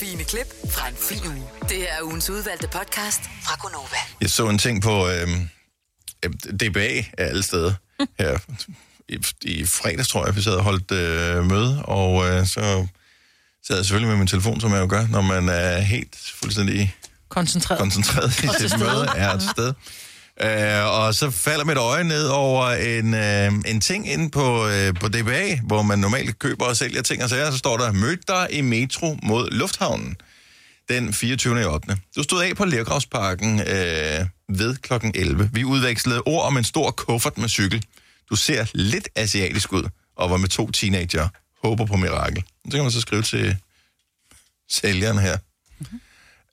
fine klip fra en fin uge. Det her er ugens udvalgte podcast fra Gonova. Jeg så en ting på øh, DBA af alle steder her i, i fredags, tror jeg, vi sad og holdt øh, møde, og øh, så sad jeg selvfølgelig med min telefon, som jeg jo gør, når man er helt fuldstændig Koncentreret. koncentreret i sit møde, er et sted. Øh, og så falder mit øje ned over en, øh, en ting inde på, øh, på DBA, hvor man normalt køber og sælger ting og sager, så står der, mød dig i metro mod lufthavnen den 24. i 8. Du stod af på Lergravsparken øh, ved klokken 11. Vi udvekslede ord om en stor kuffert med cykel. Du ser lidt asiatisk ud, og var med to teenager. Håber på mirakel. Så kan man så skrive til sælgeren her.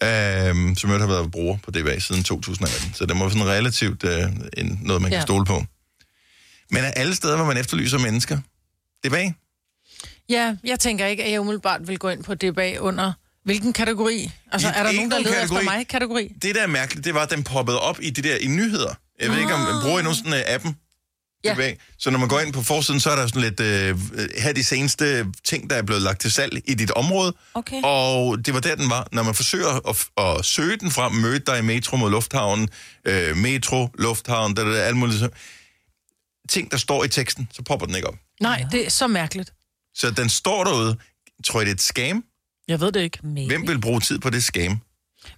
Øhm, som jo har været bruger på DBA siden 2018. Så det må være sådan relativt øh, en, noget, man kan Ja. stole på. Men er alle steder, hvor man efterlyser mennesker? DBA? Ja, jeg tænker ikke, at jeg umiddelbart vil gå ind på DBA under hvilken kategori? Altså, I- er der nogen, der leder kategori. efter mig kategori? Det, der er mærkeligt, det var, at den poppede op i de der i nyheder. Jeg ved ikke, om bruger I nogen sådan uh, appen? Ja. Så når man går ind på forsiden, så er der sådan lidt, øh, her er de seneste ting, der er blevet lagt til salg i dit område. Okay. Og det var der, den var. Når man forsøger at, at søge den frem, møde dig i metro mod lufthavnen, øh, metro, lufthavn, der, der, der, alt muligt. Ting, der står i teksten, så popper den ikke op. Nej, det er så mærkeligt. Så den står derude. Tror I, det er et scam? Jeg ved det ikke. Hvem vil bruge tid på det scam?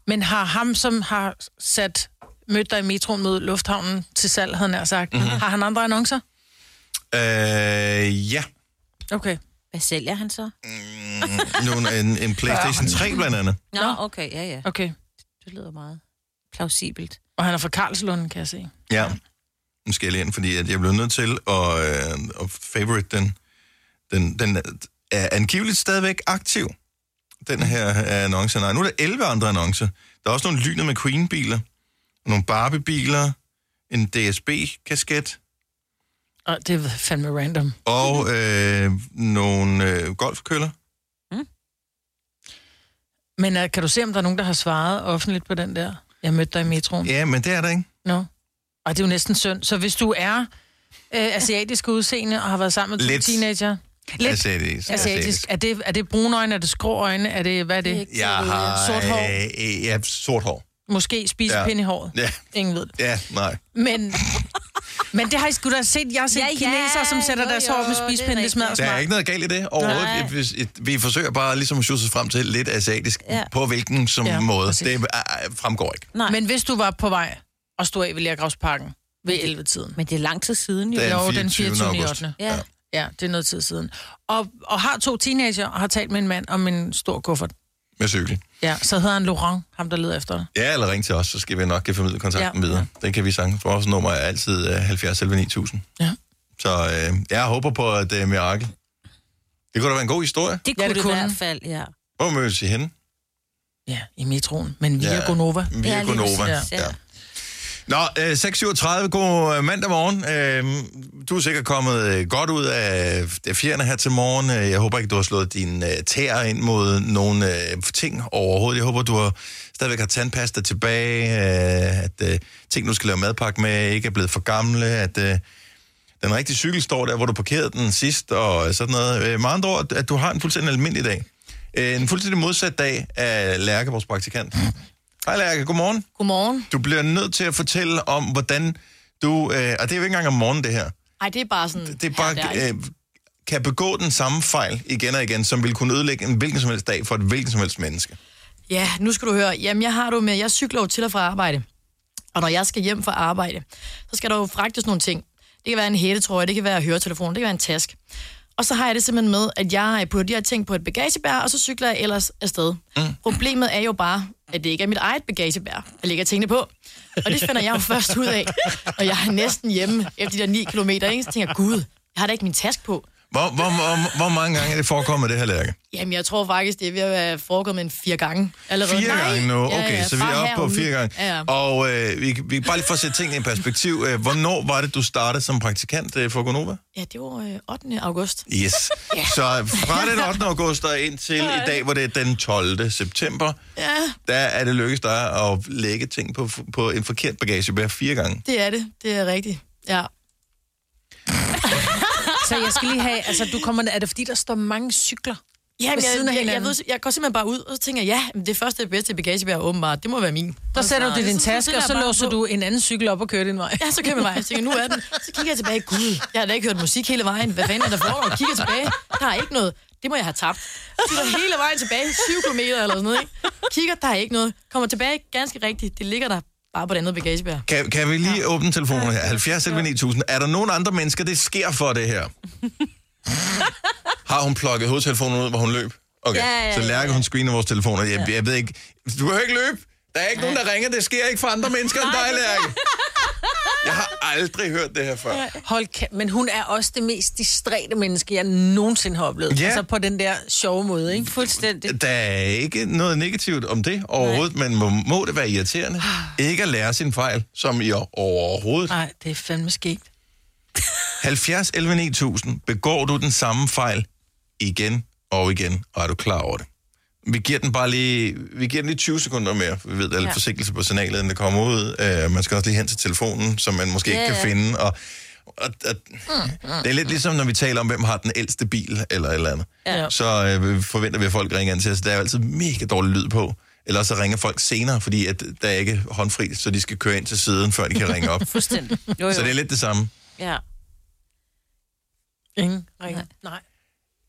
Men har ham, som har sat mødt dig i metroen mod lufthavnen til salg, havde han sagt, Mhm. mm-hmm. har han andre annoncer? Øh, ja. Okay. Hvad sælger han så? Nogle, en, en PlayStation 3 blandt andet. Nå, okay, ja, ja. Okay. Det lyder meget plausibelt. Og han er fra Karlslund, kan jeg se. Ja. Nu skal jeg lige ind, fordi at jeg blev nødt til at, øh, at favorite den. Den, den er angiveligt stadigvæk aktiv, den her annonce. Nej, nu er der 11 andre annoncer. Der er også nogle lynet med Queen-biler, nogle Barbie-biler, en DSB-kasket Og det er fandme random. og øh, nogle øh, golfkøller. Men uh, kan du se, om der er nogen, der har svaret offentligt på den der? Jeg mødte dig i metroen. Ja, men det er der ikke. Nå. Og det er jo næsten synd. Så hvis du er øh, asiatisk udseende og har været sammen med to Lidt. teenager... Lidt Asiatisk. asiatisk. Er det, er det brune øjne? Er det skrå øjne? Er det, hvad er det? Jeg har... Sort hår? Øh, ja, sort hår. Måske spisepind Ja. i håret? Ja, Ingen ved det. ja nej. Men, men det har I sgu da set. Jeg har set Ja, ja, ja, kinesere, som sætter jo, deres hår med det er spisepind. Det rigtigt. Der er ikke noget galt i det overhovedet. Nej. Vi, vi, forsøger bare ligesom at sjusse os frem til lidt asiatisk. Ja. Ja. På hvilken som ja, Ja, måde. præcis. Det uh, fremgår ikke. Nej, men, hvis du var på vej og stod af ved Lærgravsparken ved 11-tiden. men det er lang tid siden, jo. Er Jo, den 24. 24. i august. 8. Ja. Ja, det er noget tid siden. Og, og har to teenager og har talt med en mand om en stor kuffert. Med cykel. Ja, så hedder han Laurent, ham der leder efter dig. Ja, eller ring til os, så skal vi nok kan formidle kontakten ja. Ja. videre. Det kan vi sagtens. Vores nummer er altid uh, 70 11 9000. Ja. Så uh, jeg håber på, at det er mirakel. Det kunne da være en god historie. Det kunne Ja, det, det det i kunne. hvert fald, ja. Hvor mødes I henne? Ja, i metroen, men via Ja. ja. Gonova. Via Ja, Gonova. præcis, ja. Nå, øh, 6.37, god øh, mandag morgen. Øh, du er sikkert kommet øh, godt ud af det fjerne her til morgen. Øh, jeg håber ikke, du har slået dine øh, tæer ind mod nogle øh, ting overhovedet. Jeg håber, du har stadigvæk har tandpasta tilbage, øh, at øh, ting, du skal lave madpakke med, ikke er blevet for gamle, at øh, den rigtige cykel står der, hvor du parkerede den sidst, og sådan noget. Øh, med andre ord, at du har en fuldstændig almindelig dag. Øh, en fuldstændig modsat dag af Lærke, vores praktikant. Hej Lærke, godmorgen. Godmorgen. Du bliver nødt til at fortælle om, hvordan du... Øh, og det er jo ikke engang om morgenen, det her. Ej, det er bare sådan... Det er bare... der, øh, kan begå den samme fejl igen og igen, som vil kunne ødelægge en hvilken som helst dag for et hvilken som helst menneske. Ja, nu skal du høre. Jamen, jeg har du med, jeg cykler jo til og fra arbejde. Og når jeg skal hjem fra arbejde, så skal der jo fragtes nogle ting. Det kan være en hættetrøje, det kan være høretelefon, det kan være en task. Og så har jeg det simpelthen med, at jeg putter de her ting på et bagagebær, og så cykler jeg ellers afsted. Mm. Problemet er jo bare, at det ikke er mit eget bagagebær, jeg lægger tingene på. Og det finder jeg jo først ud af, og jeg er næsten hjemme efter de der 9 kilometer. Ikke? Så tænker jeg, gud, jeg har da ikke min task på. Hvor, hvor, hvor, hvor mange gange er det forekommet, det her, Lærke? Jamen, jeg tror faktisk, det er ved at være forekommet en fire gange allerede. Fire gange nu? Ja, Okay, ja, så vi er oppe på fire gange. Ja, ja. Og øh, vi, vi bare lige for at sætte tingene i perspektiv. Øh, hvornår var det, du startede som praktikant øh, for Gonova? Ja, det var øh, 8. august. Yes. Så fra den 8. august og ind til i dag, hvor det er den 12. september, Ja, der er det lykkedes dig at lægge ting på, på en forkert bagagebær fire gange. det er det. Det er rigtigt. Ja. Så jeg skal lige have, altså du kommer, er det fordi, der står mange cykler? Ja, men jeg, jeg, jeg, ved, jeg går simpelthen bare ud, og så tænker jeg, ja, det første det bedste bagagebær åbenbart, det må være min. Så sætter du det i din Så- så taske, og så jeg låser du en anden cykel op og kører din vej. Ja, så kører vi vej. Jeg tænker, nu er den. Så kigger jeg tilbage. Gud, jeg har da ikke hørt musik hele vejen. Hvad fanden er der foregår? Kigger tilbage. Der er ikke noget. Det må jeg have tabt. Kigger hele vejen tilbage. 7 km eller sådan noget, ikke? Kigger, der er ikke noget. Kommer tilbage ganske rigtigt. Det ligger der bare på det andet bagagebær. Kan, kan vi lige ja. åbne telefonen her? 70 11 9000. Er der nogen andre mennesker, det sker for det her? Har hun plukket hovedtelefonen ud, hvor hun løb? Okay, Ja, ja, så ja, Lærke, hun screener vores telefoner. Jeg, jeg ved ikke... Du behøver ikke løbe. Der er ikke nogen, der ringer. Det sker ikke for andre mennesker end dig, Lærke. Jeg har aldrig hørt det her før. Hold kæ- men hun er også det mest distræte menneske, jeg nogensinde har oplevet. Ja. Altså på den der sjove måde, ikke? Fuldstændig. Der er ikke noget negativt om det overhovedet, men må, må det være irriterende ikke at lære sin fejl, som i overhovedet. Nej, det er fandme skægt. 70 11 9000. Begår du den samme fejl igen og igen, og er du klar over det? Vi giver den bare lige, vi giver den lige 20 sekunder mere. Vi ved, der er lidt Ja. forsinkelse på signalet, inden det kommer ud. Uh, man skal også lige hen til telefonen, som man måske Ja, ikke kan finde. Og, og, og, det er lidt ligesom, når vi taler om, hvem har den ældste bil, eller et eller andet. Ja. Så uh, forventer vi, at folk ringer ind til os. Der er jo altid mega dårlig lyd på. Eller så ringer folk senere, fordi at der er ikke håndfri, så de skal køre ind til siden, før de kan ringe op. Fuldstændig. Jo, jo. Så det er lidt det samme. Ja. Ingen ringer. Nej.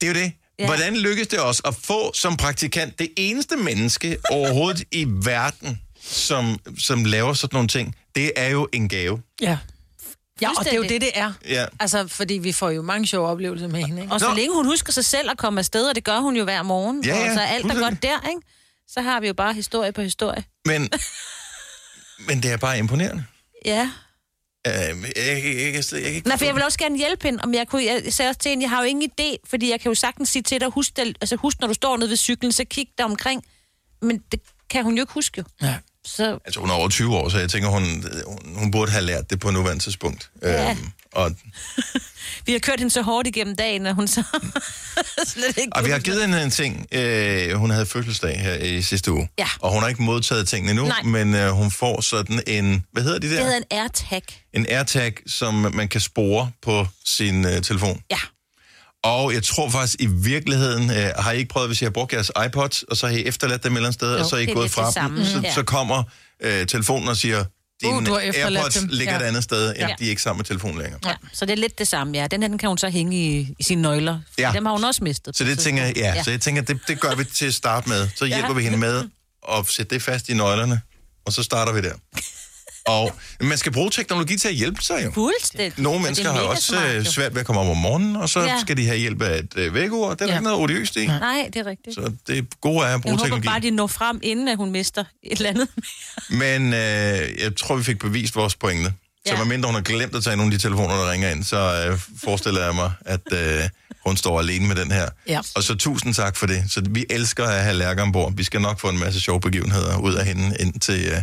Det er jo det. Ja. Hvordan lykkes det os at få som praktikant det eneste menneske overhovedet i verden, som, som laver sådan nogle ting? Det er jo en gave. Ja. Ja, og det er jo det, det er. Ja. Altså, fordi vi får jo mange sjove oplevelser med hende, ikke? Og så Nå. længe hun husker sig selv at komme afsted, og det gør hun jo hver morgen, Ja, ja, og så er alt er fuldstændig. godt der, ikke? Så har vi jo bare historie på historie. Men, men det er bare imponerende. Ja. Uh, jeg, jeg, jeg, jeg, jeg, Nej, for jeg vil også gerne hjælpe hende, om jeg kunne... Jeg sagde også til hende, jeg har jo ingen idé, fordi jeg kan jo sagtens sige til dig, husk, det, altså, husk når du står nede ved cyklen, så kig dig omkring. Men det kan hun jo ikke huske, jo. Ja. Så Altså, hun er over 20 år, så jeg tænker, hun, hun, hun burde have lært det på nuværende tidspunkt. Ja. Øhm, og, vi har kørt hende så hårdt igennem dagen, at hun så slet ikke... og vi har givet hende en ting. Øh, hun havde fødselsdag her i sidste uge. Ja. Og hun har ikke modtaget tingene endnu, Nej. men øh, hun får sådan en... Hvad hedder de der? Det hedder en AirTag. En AirTag, som man kan spore på sin øh, telefon. Ja. Og jeg tror faktisk i virkeligheden, øh, har I ikke prøvet, hvis I har brugt jeres iPods, og så har I efterladt dem et eller andet sted, og så er I gået fra dem, så, Ja. så kommer øh, telefonen og siger, dine Uh, du har AirPods dem." ligger Ja. et andet sted, ja. Ja. de er ikke sammen med telefonen længere. ja. Så det er lidt det samme, ja. Den her den kan hun så hænge i, i sine nøgler. Ja. Ja. Dem har hun også mistet. Så det et tænker jeg, tidspunkt. ja, så jeg tænker, det, det gør vi til at starte med. Så hjælper vi hende med at sætte det fast i nøglerne, og så starter vi der. Og man skal bruge teknologi til at hjælpe sig jo. Fuldstændig. Nogle Så mennesker er har også smart, øh, jo. svært ved at komme op om morgenen, og så Ja. skal de have hjælp af et øh, vækkeur. Det er Ja. ikke noget odiøst i. Nej, det er rigtigt. Så det gode er at bruge Jeg håber teknologi. bare, de når frem, inden at hun mister et eller andet. Men øh, jeg tror, vi fik bevist vores pointe. Så Ja. medmindre hun har glemt at tage nogle af de telefoner, der ringer ind, så øh, forestiller jeg mig, at øh, hun står alene med den her. Ja. Og så tusind tak for det. Så vi elsker at have Lærke ombord. Vi skal nok få en masse sjove begivenheder ud af hende, indtil, øh,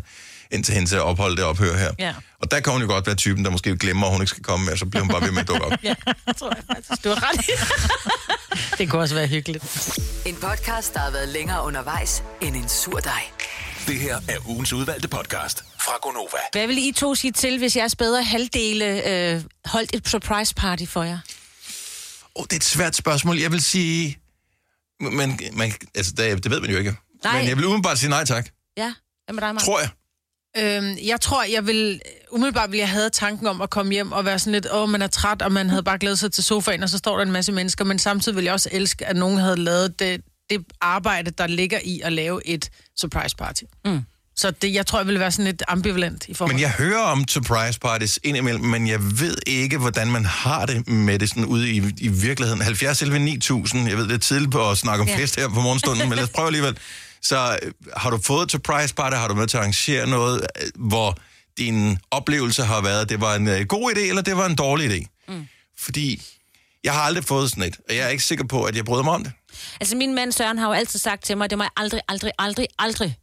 indtil hende til at opholde det ophør her. Ja. Og der kan hun jo godt være typen, der måske glemmer, at hun ikke skal komme med, så bliver hun bare ved med at dukke op. ja, tror jeg faktisk. Du har ret i. Det kunne også være hyggeligt. En podcast, der har været længere undervejs end en sur dej. Det her er ugens udvalgte podcast fra Gonova. Hvad vil I to sige til, hvis jeres bedre halvdele øh, holdt et surprise party for jer? Oh, det er et svært spørgsmål. Jeg vil sige... Men, man, altså, det, det ved man jo ikke. Nej. Men jeg vil umiddelbart sige nej tak. Ja, med dig, Mark? Tror jeg. Øhm, jeg tror, jeg vil... Umiddelbart ville jeg have tanken om at komme hjem og være sådan lidt, åh, man er træt, og man havde bare glædet sig til sofaen, og så står der en masse mennesker. Men samtidig vil jeg også elske, at nogen havde lavet det, det arbejde, der ligger i at lave et surprise party. Mm. Så det, jeg tror, jeg vil være sådan lidt ambivalent i forhold Men jeg hører om surprise parties indimellem, men jeg ved ikke, hvordan man har det med det sådan ude i, i virkeligheden. 70 11 9000, jeg ved, det er tidligt på at snakke om Ja. fest her på morgenstunden, men lad os prøve alligevel. Så øh, har du fået et surprise party, har du med til at arrangere noget, øh, hvor din oplevelse har været, at det var en øh, god idé, eller det var en dårlig idé? Mm. Fordi jeg har aldrig fået sådan et, og jeg er ikke sikker på, at jeg bryder mig om det. Altså, min mand Søren har jo altid sagt til mig, at det må jeg aldrig, aldrig, aldrig, aldrig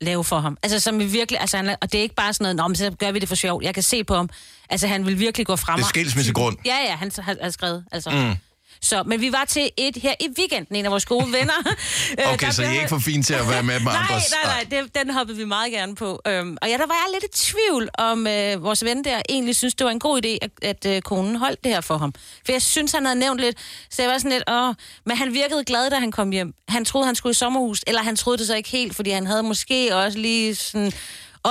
lave for ham. Altså, som i virkelig, altså, han, og det er ikke bare sådan noget, men så gør vi det for sjov. Jeg kan se på ham, altså, han vil virkelig gå frem. Det er skilsmissegrund. Ja, ja, han har, har skrevet, altså. Mm. Så, men vi var til et her i weekenden, en af vores gode venner. Øh, Okay, så I er ikke for fine til at være med med Nej, andres... nej, nej, det, den hoppede vi meget gerne på. Øhm, og ja, der var jeg lidt i tvivl om øh, vores ven der egentlig synes, det var en god idé, at, at øh, konen holdt det her for ham. For jeg synes, han havde nævnt lidt, så jeg var sådan lidt, åh, men han virkede glad, da han kom hjem. Han troede, han skulle i sommerhus, eller han troede det så ikke helt, fordi han havde måske også lige sådan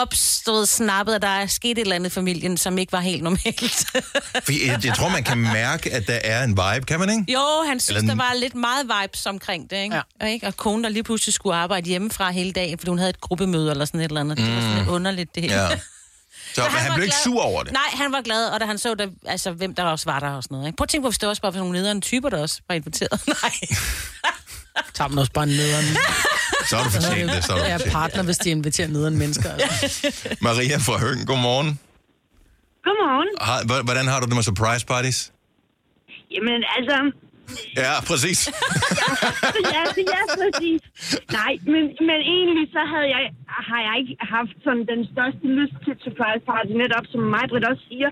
opstået snappet, at der er sket et eller andet i familien, som ikke var helt normalt. For jeg, jeg tror, man kan mærke, at der er en vibe, kan man ikke? Jo, han synes, Eller- der var lidt meget vibes omkring det, ikke? Ja. Og, ikke? og konen, der lige pludselig skulle arbejde hjemmefra hele dagen, fordi hun havde et gruppemøde eller sådan et eller andet. Det var sådan lidt underligt, det hele. Mm. Ja. Så Men han, han blev ikke glad. sur over det? Nej, han var glad, og da han så, der, altså, hvem der også var der og sådan noget. Ikke? Prøv at tænke på, hvis det også bare var nogle nederen typer, der også var inviteret. Nej. Man også bare nederen. Så har du fortjent det, så har du Jeg er fortjent partner, hvis de inviterer nederen mennesker. Altså. Maria fra Høng, godmorgen. Godmorgen. Har, h- hvordan har du det med surprise parties? Jamen, altså... Ja, præcis. ja, ja, præcis. Nej, men, men egentlig så havde jeg, har jeg ikke haft sådan den største lyst til surprise party, netop som mig, Britt også siger.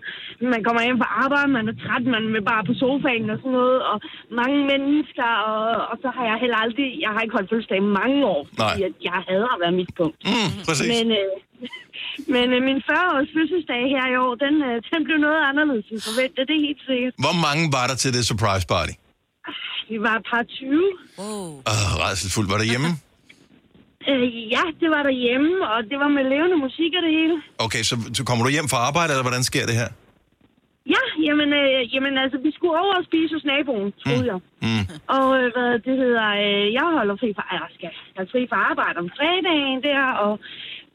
Man kommer hjem fra arbejde, man er træt, man vil bare på sofaen og sådan noget, og mange mennesker, og, og så har jeg heller aldrig, jeg har ikke holdt fødselsdag i mange år, fordi Nej. at jeg hader at være mit punkt. Mm, præcis. Men, øh, men øh, min 40-års fødselsdag her i år, den, øh, den blev noget anderledes end forventet, det er helt sikkert. Hvor mange var der til det surprise party? Vi var et par 20. Åh, oh, redselsfuldt. Var det hjemme? Øh, ja, det var derhjemme, og det var med levende musik og det hele. Okay, så, så kommer du hjem fra arbejde, eller hvordan sker det her? Ja, jamen, øh, jamen altså, vi skulle over og spise hos naboen, troede jeg. Mm. Og øh, hvad det hedder, øh, jeg holder fri fra, jeg skal jeg er fri fra arbejde om fredagen der, og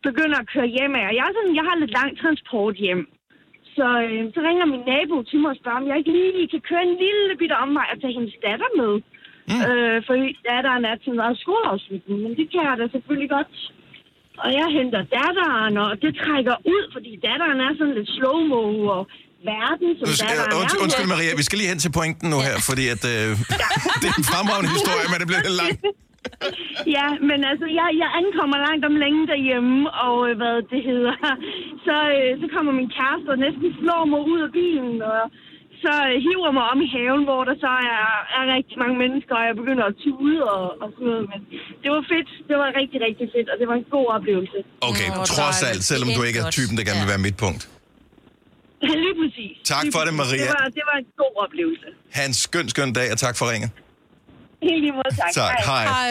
begynder at køre hjem af. Og jeg, er sådan, jeg har lidt lang transport hjem. Så, øh, så ringer min nabo til mig og spørger, om jeg ikke lige kan køre en lille bitte omvej og tage hendes datter med. Mm. Øh, fordi datteren er til noget skoleafslutning, men det kan jeg da selvfølgelig godt. Og jeg henter datteren, og det trækker ud, fordi datteren er sådan lidt slow-mo, og verden, som undskyld, er. undskyld, Maria, vi skal lige hen til pointen nu her, fordi at, øh, det er en fremragende historie, men det bliver lidt langt. Ja, men altså, jeg, jeg ankommer langt om længe derhjemme, og øh, hvad det hedder. Så, øh, så kommer min kæreste og næsten slår mig ud af bilen, og så øh, hiver mig om i haven, hvor der så er, er rigtig mange mennesker, og jeg begynder at tude og, og sådan noget. Men det var fedt. Det var rigtig, rigtig fedt, og det var en god oplevelse. Okay, Nå, trods alt, selvom du ikke er typen, der gerne vil være mit punkt. Lige præcis. Tak Lige for det. Maria. Det var, det var en god oplevelse. Ha' en skøn, skøn dag, og tak for ringet. Helt lige måde, tak. Tak, hej. Hej.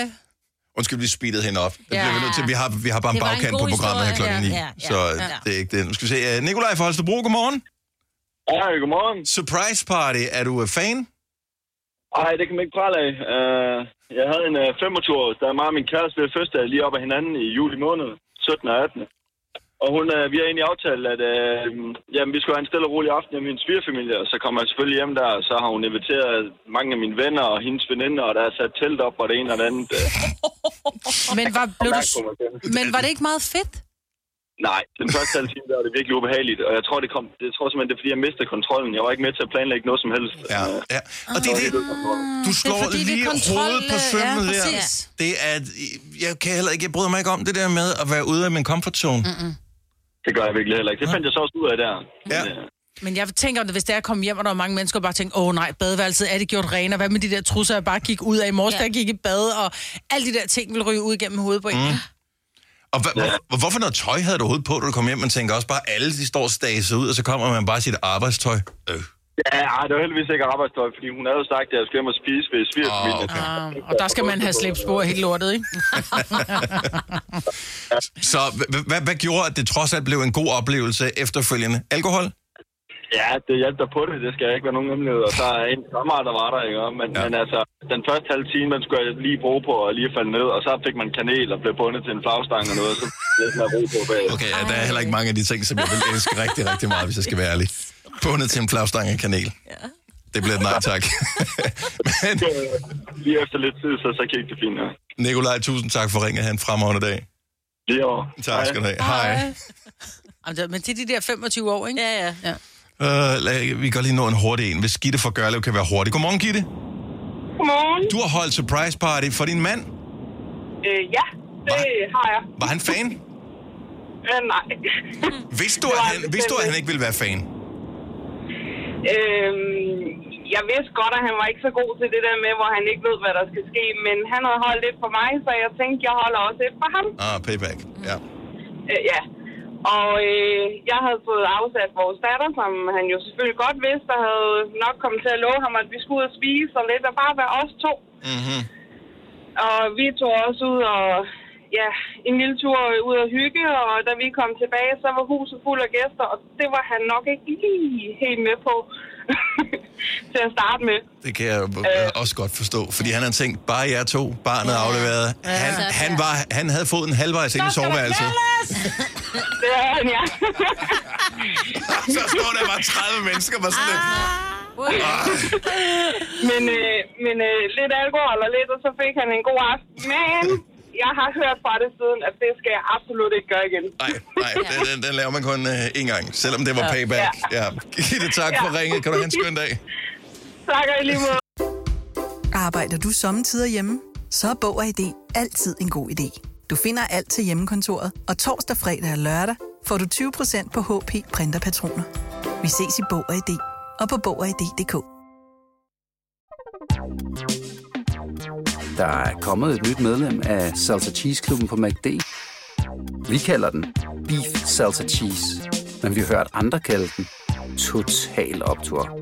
Undskyld, vi speedede hende op. Det Ja. bliver vi nødt til. Vi har, vi har bare en Det var en bagkant god på programmet her historie. klokken 9, Ja, ja, så ja. det er ikke det. Nu skal vi se. Uh, Nikolaj fra Holstebro, godmorgen. Hej, godmorgen. Surprise party, er du uh, fan? Ej, det kan man ikke prale af. Uh, jeg havde en uh, 25-års, der mig og min kæreste ved fødselsdag lige op af hinanden i juli måned, 17. og 18. Og hun, uh, vi har egentlig aftalt, at uh, jamen, vi skulle have en stille og rolig aften med min svigerfamilie, og så kommer jeg selvfølgelig hjem der, og så har hun inviteret mange af mine venner og hendes veninder, og der er sat telt op, og det ene og det andet. Uh, Men var, blev du, men var det ikke meget fedt? Nej, den første halve time, der var det virkelig ubehageligt, og jeg tror, det kom, det tror simpelthen, det er fordi, jeg mistede kontrollen. Jeg var ikke med til at planlægge noget som helst. Ja, Øh, ja. Og det er det, du slår det er lige kontrol, hovedet på øh, sømmet ja, der. Det er, jeg kan heller ikke, jeg bryder mig ikke om det der med at være ude af min comfort zone. Mm-mm. Det gør jeg virkelig heller ikke. Det fandt jeg så også ud af der. Ja. Men, øh, Men jeg tænker, at hvis det er at komme hjem, og der er mange mennesker, og bare tænker, åh nej, badeværelset, er det gjort rent, og hvad med de der trusser, jeg bare gik ud af i morges, Ja. ja. der gik i bad, og alle de der ting vil ryge ud gennem hovedet på en. Mm. Og hva, hvor, hvorfor noget tøj havde du overhovedet på, da du kom hjem? Man tænker også bare, alle de står staset ud, og så kommer man bare sit arbejdstøj. Øh. Ja, det var heldigvis ikke arbejdstøj, fordi hun havde jo sagt, at jeg skulle hjem og spise ved svigerfamilien. Ah, okay. Ah, og der skal man have slæbspor helt lortet, ikke? Så hvad, hvad, gjorde, at det trods alt blev en god oplevelse efterfølgende? Alkohol? Ja, det hjalp der på det. Det skal jeg ikke være nogen hemmelighed. Og så er en sommer, der var der, ikke? Men, Ja. men altså, den første halve time, den skulle lige bruge på at lige falde ned. Og så fik man kanel og blev bundet til en flagstang og noget. Og så lidt med ro på bag. Okay, ja, der er heller ikke mange af de ting, som jeg vil elske rigtig, rigtig meget, hvis jeg skal være ærlig. Bundet til en flagstang af kanel. Det bliver et nej tak. Men Lige efter lidt tid, så, så gik det fint. Ja. Nikolaj, tusind tak for ringet. Han en fremragende dag. Lige over. Tak skal du have. Hej. Det- Men det er de der 25 år, ikke? Ja, ja. ja. Uh, lad, vi kan lige nå en hurtig en. Hvis Gitte fra Gørlev kan være hurtig. Godmorgen, Gitte. Godmorgen. Du har holdt surprise party for din mand. Øh, ja, det har jeg. Var han fan? Øh, nej. Vidste du, at han, vidste du, at han ikke ville være fan? Øhm, jeg vidste godt, at han var ikke så god til det der med, hvor han ikke ved, hvad der skal ske. Men han havde holdt lidt for mig, så jeg tænkte, jeg holder også et for ham. Ah, payback. Ja. Øh, ja. Og øh, jeg havde fået afsat vores datter, som han jo selvfølgelig godt vidste, der havde nok kommet til at love ham, at vi skulle ud og spise og lidt, og bare være os to. Mm-hmm. Og vi tog også ud og ja, en lille tur ud og hygge, og da vi kom tilbage, så var huset fuld af gæster, og det var han nok ikke lige helt med på til at starte med. Det kan jeg øh. også godt forstå, fordi han havde tænkt, bare jer to, barnet er afleveret. Han, han, var, han havde fået en halvvejs ind i soveværelset. Det er han, ja. Så står der bare 30 mennesker på sådan lidt. men øh, men øh, lidt alkohol og lidt, og så fik han en god aften. Men jeg har hørt fra det siden, at det skal jeg absolut ikke gøre igen. Nej, nej, den, den, den laver man kun øh, en gang, selvom det var payback. Ja. Gitte, tak for Ja. ringet. Kan du have en skøn dag? Tak og i lige måde. Arbejder du sommetider hjemme? Så er Bog og ID altid en god idé. Du finder alt til hjemmekontoret, og torsdag, fredag og lørdag får du 20% på HP printerpatroner. Vi ses i Bog og ID og på Bog og ID.dk. Der er kommet et nyt medlem af Salsa Cheese Klubben på MACD. Vi kalder den Beef Salsa Cheese, men vi har hørt andre kalde den Total Optor.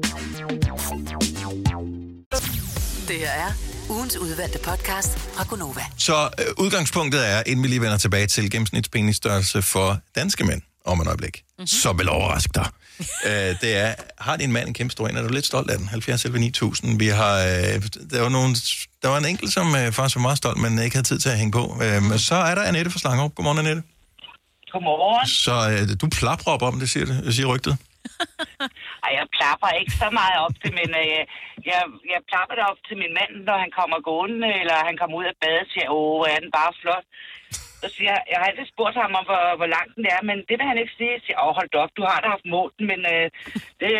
Det her er ugens udvalgte podcast fra Gonova. Så øh, udgangspunktet er, inden vi lige vender tilbage til gennemsnitspenisstørrelse for danske mænd, om et øjeblik, mm-hmm. så vil overraske dig. øh, det er, har din mand en kæmpe stor en? Er du lidt stolt af den? 70 11 9000. Vi har, øh, der, var nogle, der var en enkelt, som øh, faktisk var meget stolt, men ikke havde tid til at hænge på. Øh, men så er der Annette fra Slangerup. Godmorgen, Annette. Godmorgen. Så øh, du plapper op om det, siger, det, siger rygtet. Ej, jeg plapper ikke så meget op til, men øh, jeg, jeg plapper det op til min mand, når han kommer gående, eller han kommer ud af badet og siger, åh, hvor er den bare flot. Så siger jeg, jeg har altid spurgt ham om, hvor, hvor lang den er, men det vil han ikke sige. Jeg siger, åh, hold da op, du har da haft målt men øh, det,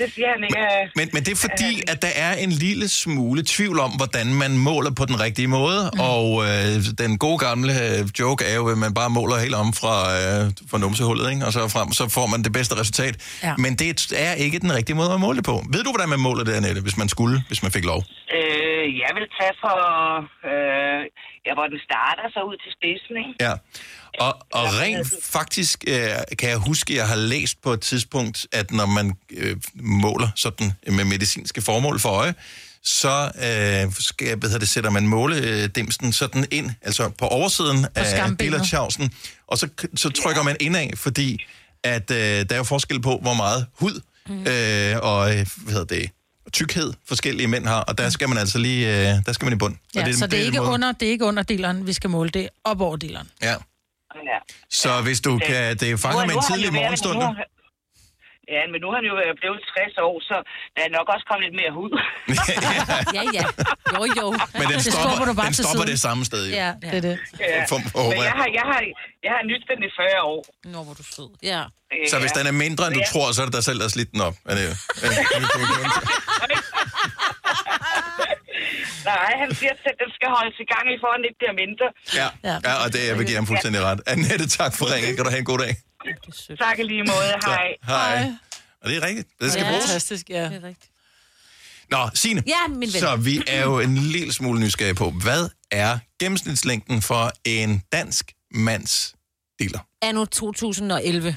det siger han ikke. Øh, Men, men det er fordi, at der er en lille smule tvivl om, hvordan man måler på den rigtige måde, mm. og øh, den gode gamle øh, joke er jo, at man bare måler helt om fra, øh, fra numsehullet, ikke? og så frem, så får man det bedste resultat. Ja. Men det er ikke den rigtige måde at måle det på. Ved du, hvordan man måler det, Annette, hvis man skulle, hvis man fik lov? øh, jeg vil tage for, øh, ja, hvor den starter, så ud til spidsen, ikke? Ja. Og, og rent faktisk øh, kan jeg huske, at jeg har læst på et tidspunkt, at når man øh, måler sådan med medicinske formål for øje, så øh, skal, hvad hedder det, sætter man måledimsen sådan ind, altså på oversiden af skambenet. billertjavsen, og så, så trykker man indad, fordi at øh, der er jo forskel på, hvor meget hud mm. øh, og øh, hvad hedder det, tykkhed forskellige mænd har, og der skal man altså lige, øh, der skal man i bund. Ja, Og så det er, den ikke måde- under, det er ikke under deleren, vi skal måle det, er op over deleren. Ja. Ja. Så hvis du kan, det er fanget med en tidlig morgenstund. Nu, ja, men nu er han jo øh, blevet 60 år, så der er nok også kommet lidt mere hud. ja, ja. Jo, jo. Men den Det stopper, du bare den stopper det samme sted. Jo. Ja, det er det. Ja. For, for, Men jeg har, jeg, har, jeg har nyt den i 40 år. Nå, hvor du sød. Ja. så hvis den er mindre, end du Ja. tror, så er det dig selv, der har slidt den op. Er det, er, Nej, han siger, at den skal holdes i gang, i for at den ikke bliver mindre. ja, ja, og det jeg vil give ham fuldstændig ret. Annette, tak for ringen. Kan du have en god dag? Tak i lige måde. Hej. Hej. Og det er rigtigt. Det skal Ja. bruges. Fantastisk, ja. Det er rigtigt. Nå, Signe. Ja, min ven. Så vi er jo en lille smule nysgerrige på, hvad er gennemsnitslængden for en dansk mands dealer? Anno 2011.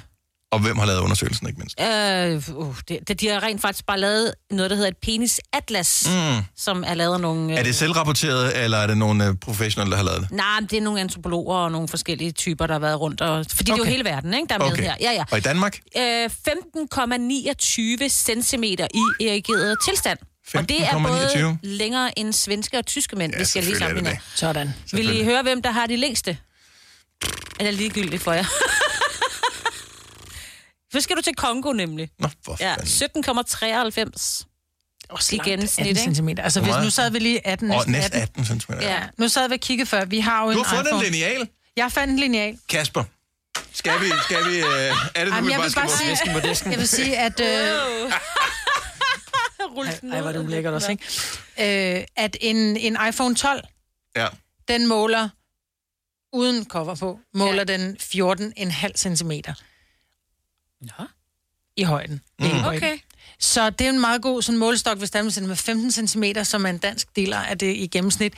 Og hvem har lavet undersøgelsen, ikke mindst? Øh, uh, det, det, de har rent faktisk bare lavet noget, der hedder et penis atlas, Mm. som er lavet af nogle... Øh, Er det selvrapporteret, eller er det nogle øh, professionelle, der har lavet det? Nej, men det er nogle antropologer og nogle forskellige typer, der har været rundt. Og, fordi okay. det er jo hele verden, ikke, der er med Okay. her. Ja, ja. Og i Danmark? Øh, 15,29 cm i erigeret tilstand. Og det er 15,29? både længere end svenske og tyske mænd, Ja, vi skal lige selvfølgelig er det sammenligne. Sådan. Vil I høre, hvem der har de længste? Eller ligegyldigt for jer? Så skal du til Kongo nemlig. Nå, for Ja, fanden. 17,93 Også i gennemsnit, 18 ikke? cm. Altså, hvis nu sad vi lige 18, Og næsten næsten 18. 18 cm. Ja, nu sad vi og kiggede før. Vi har jo Du en har fundet iPhone. en lineal. Jeg fandt en lineal. Kasper, skal vi... Skal vi øh, er det, du Jamen, vil jeg bare skal sige, på disken? jeg vil sige, at... Øh, ej, hvor er det ulækkert også, ikke? Øh, at en, en iPhone 12, Ja. den måler, uden cover på, måler ja. den 14,5 cm. Nå. i højden. Mm. Ikke i højden. Okay. Så det er en meget god sådan, målestok, hvis der er med 15 cm, som er en dansk deler af det i gennemsnit.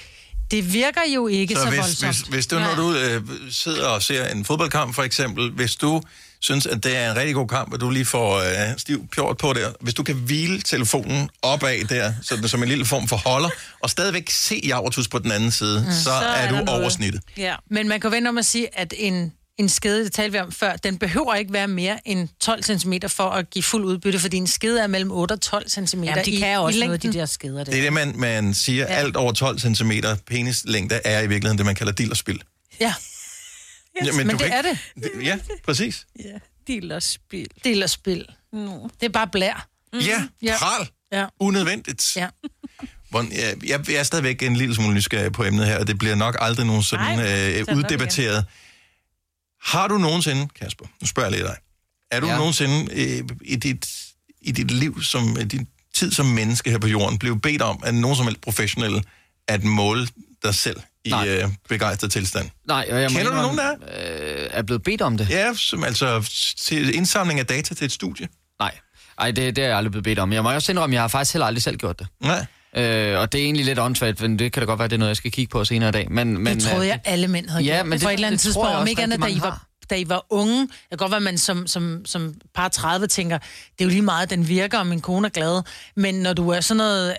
Det virker jo ikke så, Så så hvis, voldsomt. hvis, hvis du, når du øh, sidder og ser en fodboldkamp for eksempel, hvis du synes, at det er en rigtig god kamp, og du lige får øh, stiv pjort på der, hvis du kan hvile telefonen opad der, sådan som en lille form for holder, og stadigvæk se Javertus på den anden side, mm. så, så er, er du der noget. over snittet. Ja. Men man kan vende om at sige, at en, en skede, det talte vi om før, den behøver ikke være mere end 12 cm for at give fuld udbytte, fordi en skede er mellem 8 og 12 cm Jamen, de i, kan også i noget, de længden. der skeder der. Det er det, man, man siger, ja. alt over 12 cm penislængde er i virkeligheden det, man kalder dillerspild. Ja. Ja, men det kan er det. Ja, præcis. Del og spil. Del og spil. No. Det er bare blær. Mm. Ja, Ja. pral. Ja. Unødvendigt. Ja. Jeg, jeg, er stadigvæk en lille smule nysgerrig på emnet her, og det bliver nok aldrig nogen sådan Nej, øh, uddebatteret. Har du nogensinde, Kasper, nu spørger jeg lige dig, er du ja. Nogensinde øh, i, dit, i dit liv, som din tid som menneske her på jorden, blevet bedt om af nogen som helst professionelle at måle dig selv i Nej. øh, begejstret tilstand? Nej, og jeg Kender du nogen Øh, er blevet bedt om det? Ja, som altså til indsamling af data til et studie. Nej, Ej, det, det er jeg aldrig blevet bedt om. Jeg må også indrømme, at jeg har faktisk heller aldrig selv gjort det. Nej. Øh, og det er egentlig lidt åndssvagt, men det kan da godt være, det er noget, jeg skal kigge på senere i dag. Men, men, det troede øh, jeg, alle mænd havde Ja, gjort. men For det- et eller andet tidspunkt, jeg om ikke andet, da I, var, da I var unge. Det kan godt være, at man som, som, som par 30 tænker, det er jo lige meget, den virker, og min kone er glad. Men når du er sådan noget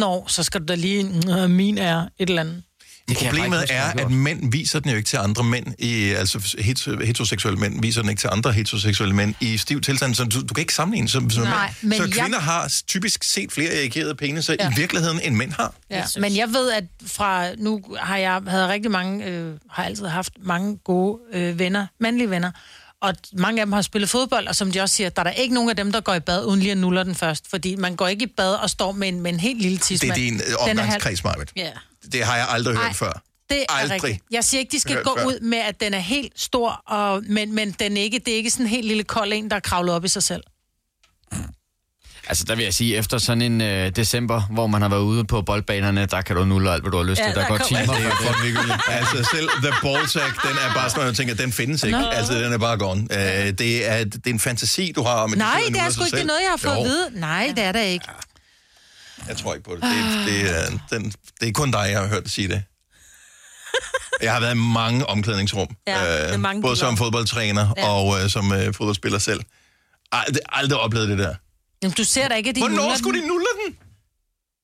18-19 år, så skal du da lige, "Nå, min er et eller andet. Det Problemet er, at mænd viser den jo ikke til andre mænd, i, altså hetero- heteroseksuelle mænd viser den ikke til andre heteroseksuelle mænd i stiv tilstand, så du, du kan ikke sammenligne som, som Nej, mænd. men Så jeg- kvinder har typisk set flere erigerede peniser ja. I virkeligheden, end mænd har. Ja, men jeg ved, at fra nu har jeg havde rigtig mange, øh, har altid haft mange gode øh, venner, mandlige venner, og mange af dem har spillet fodbold, og som de også siger, der er der ikke nogen af dem, der går i bad, uden lige at nuller den først, fordi man går ikke i bad og står med en, med en helt lille Det er tidsmand. din Den er halv- omgangskreds, Marvind. Ja. Det har jeg aldrig Ej, hørt før. Det er Aldrig. rigtigt. Jeg siger ikke, de skal gå før. ud med, at den er helt stor, og, men, men den er ikke, det er ikke sådan en helt lille kold en, der er kravlet op i sig selv. Altså, der vil jeg sige, efter sådan en øh, december, hvor man har været ude på boldbanerne, der kan du nulle alt, hvad du har lyst Ja, til. Der, der går timer Det er ligegyldigt. Altså selv The Ballsack, den er bare sådan, jeg tænker, den findes ikke. Nå. Altså, den er bare gone. Uh, det, er, det er en fantasi, du har om, at Nej, det er sgu ikke det selv. noget, jeg har fået Jo, at vide. Nej, det er der ikke. Jeg tror ikke på det. Det, det, er, den, det er kun dig, jeg har hørt sige det. Jeg har været i mange omklædningsrum. Ja, det er mange både som fodboldtræner Ja. og øh, som øh, fodboldspiller selv. Aldrig, aldrig oplevet det der. Jamen, du ser da ikke, at de Hvornår nuller skulle den. de nulle den?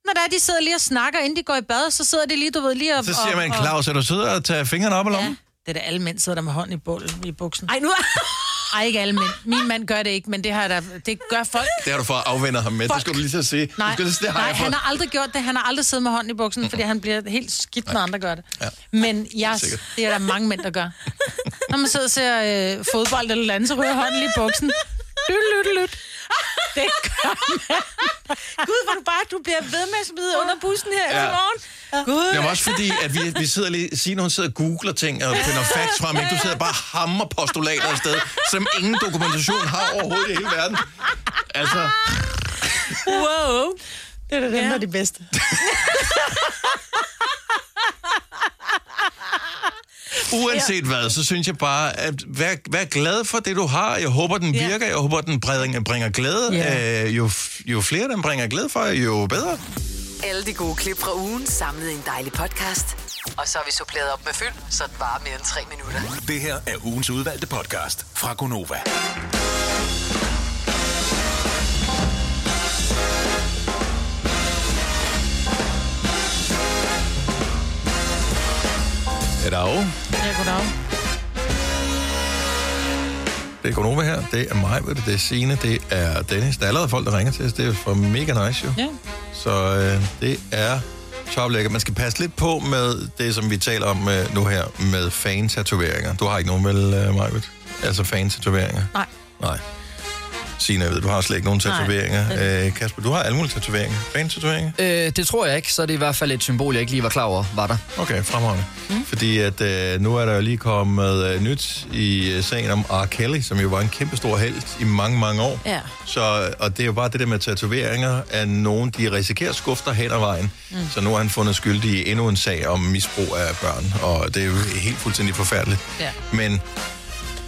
Når der er, de sidder lige og snakker, inden de går i bad, så sidder de lige, du ved, lige og... Så siger man, Claus, er du sidder og tager fingrene op i lommen? Det er da alle mænd sidder der med hånden i bålet i buksen. Ej, nu Ej, ikke alle mænd. Min mand gør det ikke, men det, har da, det gør folk. Det har du for at afvende ham med. Det Fuck. skal du lige så sige. Nej, du skal lige, det har nej han har aldrig gjort det. Han har aldrig siddet med hånden i buksen, fordi han bliver helt skidt, når andre gør det. Ja. Men jeg, Sikkert. det er der mange mænd, der gør. Når man sidder og ser øh, fodbold eller andet, så ryger hånden lige i buksen. Lyt, lyt, lyt. Det gør man. Gud, hvor du bare, du bliver ved med at smide under bussen her Ja. ja. i morgen. Gud. Jamen også fordi, at vi, vi sidder lige, Signe, hun sidder og googler ting og finder facts frem, ikke? Du sidder bare og hammer postulater afsted, som ingen dokumentation har overhovedet i hele verden. Altså, Wow. Det er da dem, der er de bedste. uanset hvad, så synes jeg bare, at vær, vær glad for det, du har. Jeg håber, den Ja. virker. Jeg håber, den bringer, bringer glæde. Ja. Øh, jo, jo flere den bringer glæde for, jo bedre. Alle de gode klip fra ugen samlet i en dejlig podcast. Og så har vi suppleret op med fyld, så det varer mere end tre minutter. Det her er ugens udvalgte podcast fra Gonova. Goddag. Goddag. Det er Gunova her. Det er mig, det er Signe, det er Dennis. Der er allerede folk, der ringer til os. Det er for mega nice jo. Ja. Så øh, det er toplækker. Man skal passe lidt på med det, som vi taler om øh, nu her, med fan-tatoveringer. Du har ikke nogen, vel, øh, Majbet? Altså fan-tatoveringer? Nej. Nej. Signe, jeg ved, du har slet ikke nogen Nej. tatoveringer. Øh, Kasper, du har alle mulige tatoveringer. Fan-tatoveringer? Øh, det tror jeg ikke, så er det i hvert fald et symbol, jeg ikke lige var klar over, var der. Okay, fremragende. Mm. Fordi at øh, nu er der jo lige kommet øh, nyt i øh, sagen om R. Kelly, som jo var en kæmpe stor held i mange, mange år. Ja. Så, og det er jo bare det der med tatoveringer, at nogen de risikerer skufter hen ad vejen. Mm. Så nu er han fundet skyldig i endnu en sag om misbrug af børn, og det er jo helt fuldstændig forfærdeligt. Ja. Men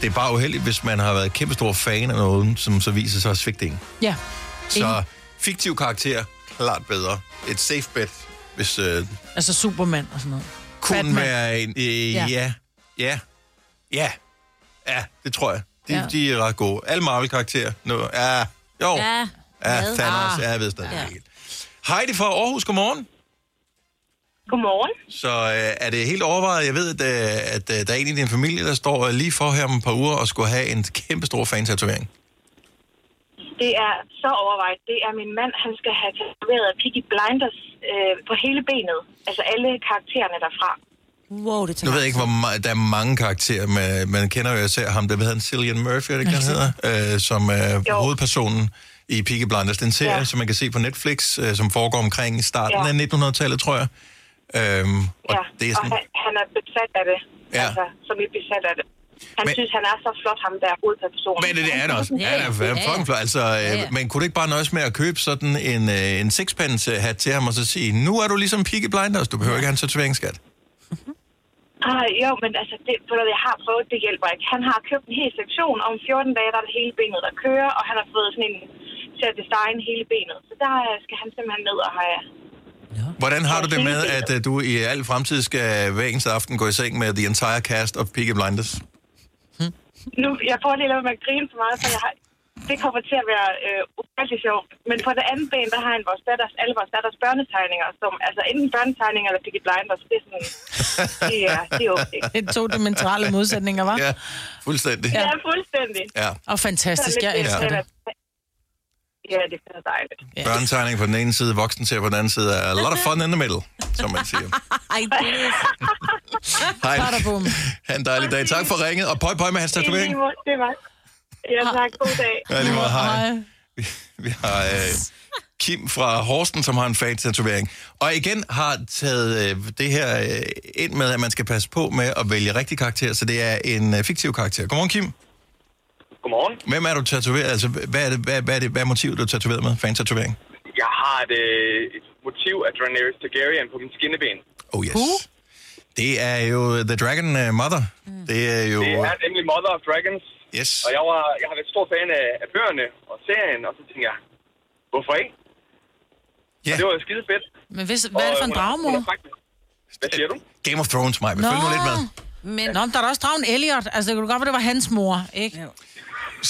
Det er bare uheldigt, hvis man har været kæmpe stor fan af noget, som så viser sig at svigte en. Ja. Så fiktiv karakter, klart bedre. Et safe bet, hvis øh, Altså Superman og sådan noget. kunne Batman. være en... Øh, Ja. ja. ja. Ja. Ja, det tror jeg. De, Ja. de er ret gode. Alle Marvel-karakterer. Nu, ja, jo. Ja, Ja? Thanos. Ah. Ja, jeg ved stadig Ja. Heidi fra Aarhus, godmorgen. Godmorgen. Så øh, er det helt overvejet? Jeg ved, at, øh, at øh, der er en i din familie, der står øh, lige for her om et par uger og skulle have en kæmpe stor fan-tatovering. Det er så overvejet. Det er min mand, han skal have tatoveret Piggy Blinders øh, på hele benet. Altså alle karaktererne derfra. Wow, det Nu ved jeg ikke, hvor ma- der er mange karakterer, men man kender jo især ham, der han Cillian Murphy, er det ikke, han hedder, øh, som er Jo. hovedpersonen i Peaky Blinders. Den serie, Ja. som man kan se på Netflix, øh, som foregår omkring starten Ja. af 1900-tallet, tror jeg. Øhm, og Ja, det er og sådan, han, han er besat af det. Ja. Altså, som er besat af det. Han Men- synes, han er så flot, ham der hovedpersonen. men det er han også. Ja, Han er ja, ja. fucking flot. Altså, øh, Ja, ja. men kunne du ikke bare nøjes med at købe sådan en, øh, en sixpence-hat til ham og så sige, nu er du ligesom Peaky Blinders, du behøver ikke have en tatoveringsskat. Ah, jo, men altså, det, for jeg har prøvet, det hjælper ikke. Han har købt en hel sektion, og om 14 dage, der er det hele benet, der kører, og han har fået sådan en til at designe hele benet. Så der øh, skal han simpelthen ned og have... Hvordan har du det med, at øh, du i al fremtid skal hver eneste aften gå i seng med the entire cast of Peaky Blinders? Nu, jeg får lige lade med at grine så meget, for jeg har, det kommer til at være øh, ufattelig sjovt. Men på det andet ben, der har han vores datters, alle vores datters børnetegninger, som altså enten børnetegninger eller Piggy Blinders, det er sådan, det er, det er okay. Det er to dimensionale modsætninger, var? Ja, fuldstændig. Ja, fuldstændig. Ja. Og fantastisk, jeg elsker det. Ja, det er dejligt. Børnetegning på den ene side, voksen på den anden side. er A lot of fun in the middle, som man siger. Ej, det Hej. Badabum. Ha' en dejlig dag. Tak for ringet, og pøj pøj med hans tatovering. Det var... Ja, tak. God dag. Ja, lige måde. Hej. Vi har øh, Kim fra Horsten, som har en fan-tatovering. Og igen har taget øh, det her øh, ind med, at man skal passe på med at vælge rigtig karakter, så det er en øh, fiktiv karakter. Godmorgen, Kim. Godmorgen. Hvem er du tatoveret? Altså, hvad er, det, hvad, hvad er, det, hvad er motivet, du er tatoveret med? Fan-tatovering? Jeg har et, øh, et motiv af Daenerys Targaryen på min skinneben. Oh yes. Det er jo The Dragon uh, Mother. Mm. Det er jo... Det er nemlig Mother of Dragons. Yes. Og jeg, var, jeg har været stor fan af, af bøgerne og serien, og så tænkte jeg, hvorfor ikke? Ja. Og det var skide fedt. Men hvis, hvad er det for en øh, er faktisk- Hvad siger du? Game of Thrones, mig. Følg nu lidt med. Men... Nå, men der er også dragen Elliot. Altså, det kunne godt være, det var hans mor, ikke?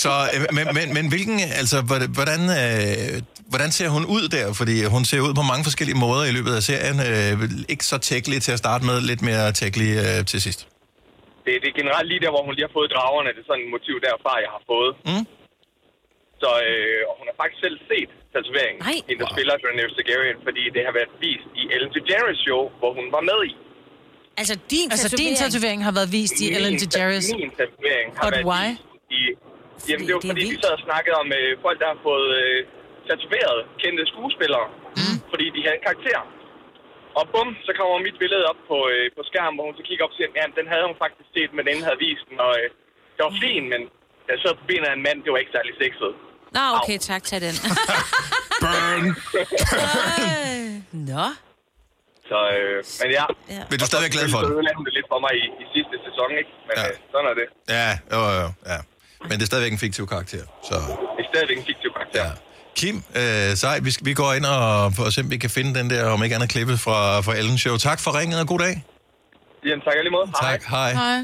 Så, øh, men, men, men hvilken, altså, hvordan, hvordan, øh, hvordan ser hun ud der? Fordi hun ser ud på mange forskellige måder i løbet af serien. Øh, ikke så tækkelig til at starte med, lidt mere tækkelig øh, til sidst. Det, det er generelt lige der, hvor hun lige har fået dragerne. Det er sådan et motiv derfra, jeg har fået. Mm. Så øh, og hun har faktisk selv set tatoveringen, Nej. hende der spiller Daenerys Targaryen, fordi det har været vist i Ellen DeGeneres show, hvor hun var med i. Altså, din Altså, din tatovering har været vist i Ellen DeGeneres. Min tatovering har But været why? vist i... Jamen, det var fordi, vi sad og snakkede om øh, folk, der har fået øh, tatoveret kendte skuespillere, mm. fordi de havde en karakter. Og bum, så kommer mit billede op på, øh, på skærmen, hvor hun så kigger op og siger, ja, den havde hun faktisk set, men den havde vist den, og øh, det var fin, men jeg sad på benet af en mand, det var ikke særlig sexet. Nå, okay, tak, tag den. Burn! Nå. Så, øh, men ja. ja. Men du er stadigvæk glad for det? Så ødelagde hun det lidt for mig i, i sidste sæson, ikke? Men ja. øh, sådan er det. Ja, jo, jo, ja. Men det er stadigvæk en fiktiv karakter. Så. Det er stadigvæk en fiktiv karakter. Ja. Kim, øh, sej, vi, vi går ind og, og se, om vi kan finde den der, om ikke andet klippet fra, fra Ellen Show. Tak for ringet, og god dag. Jamen, tak lige måde. Tak, hej. Hej.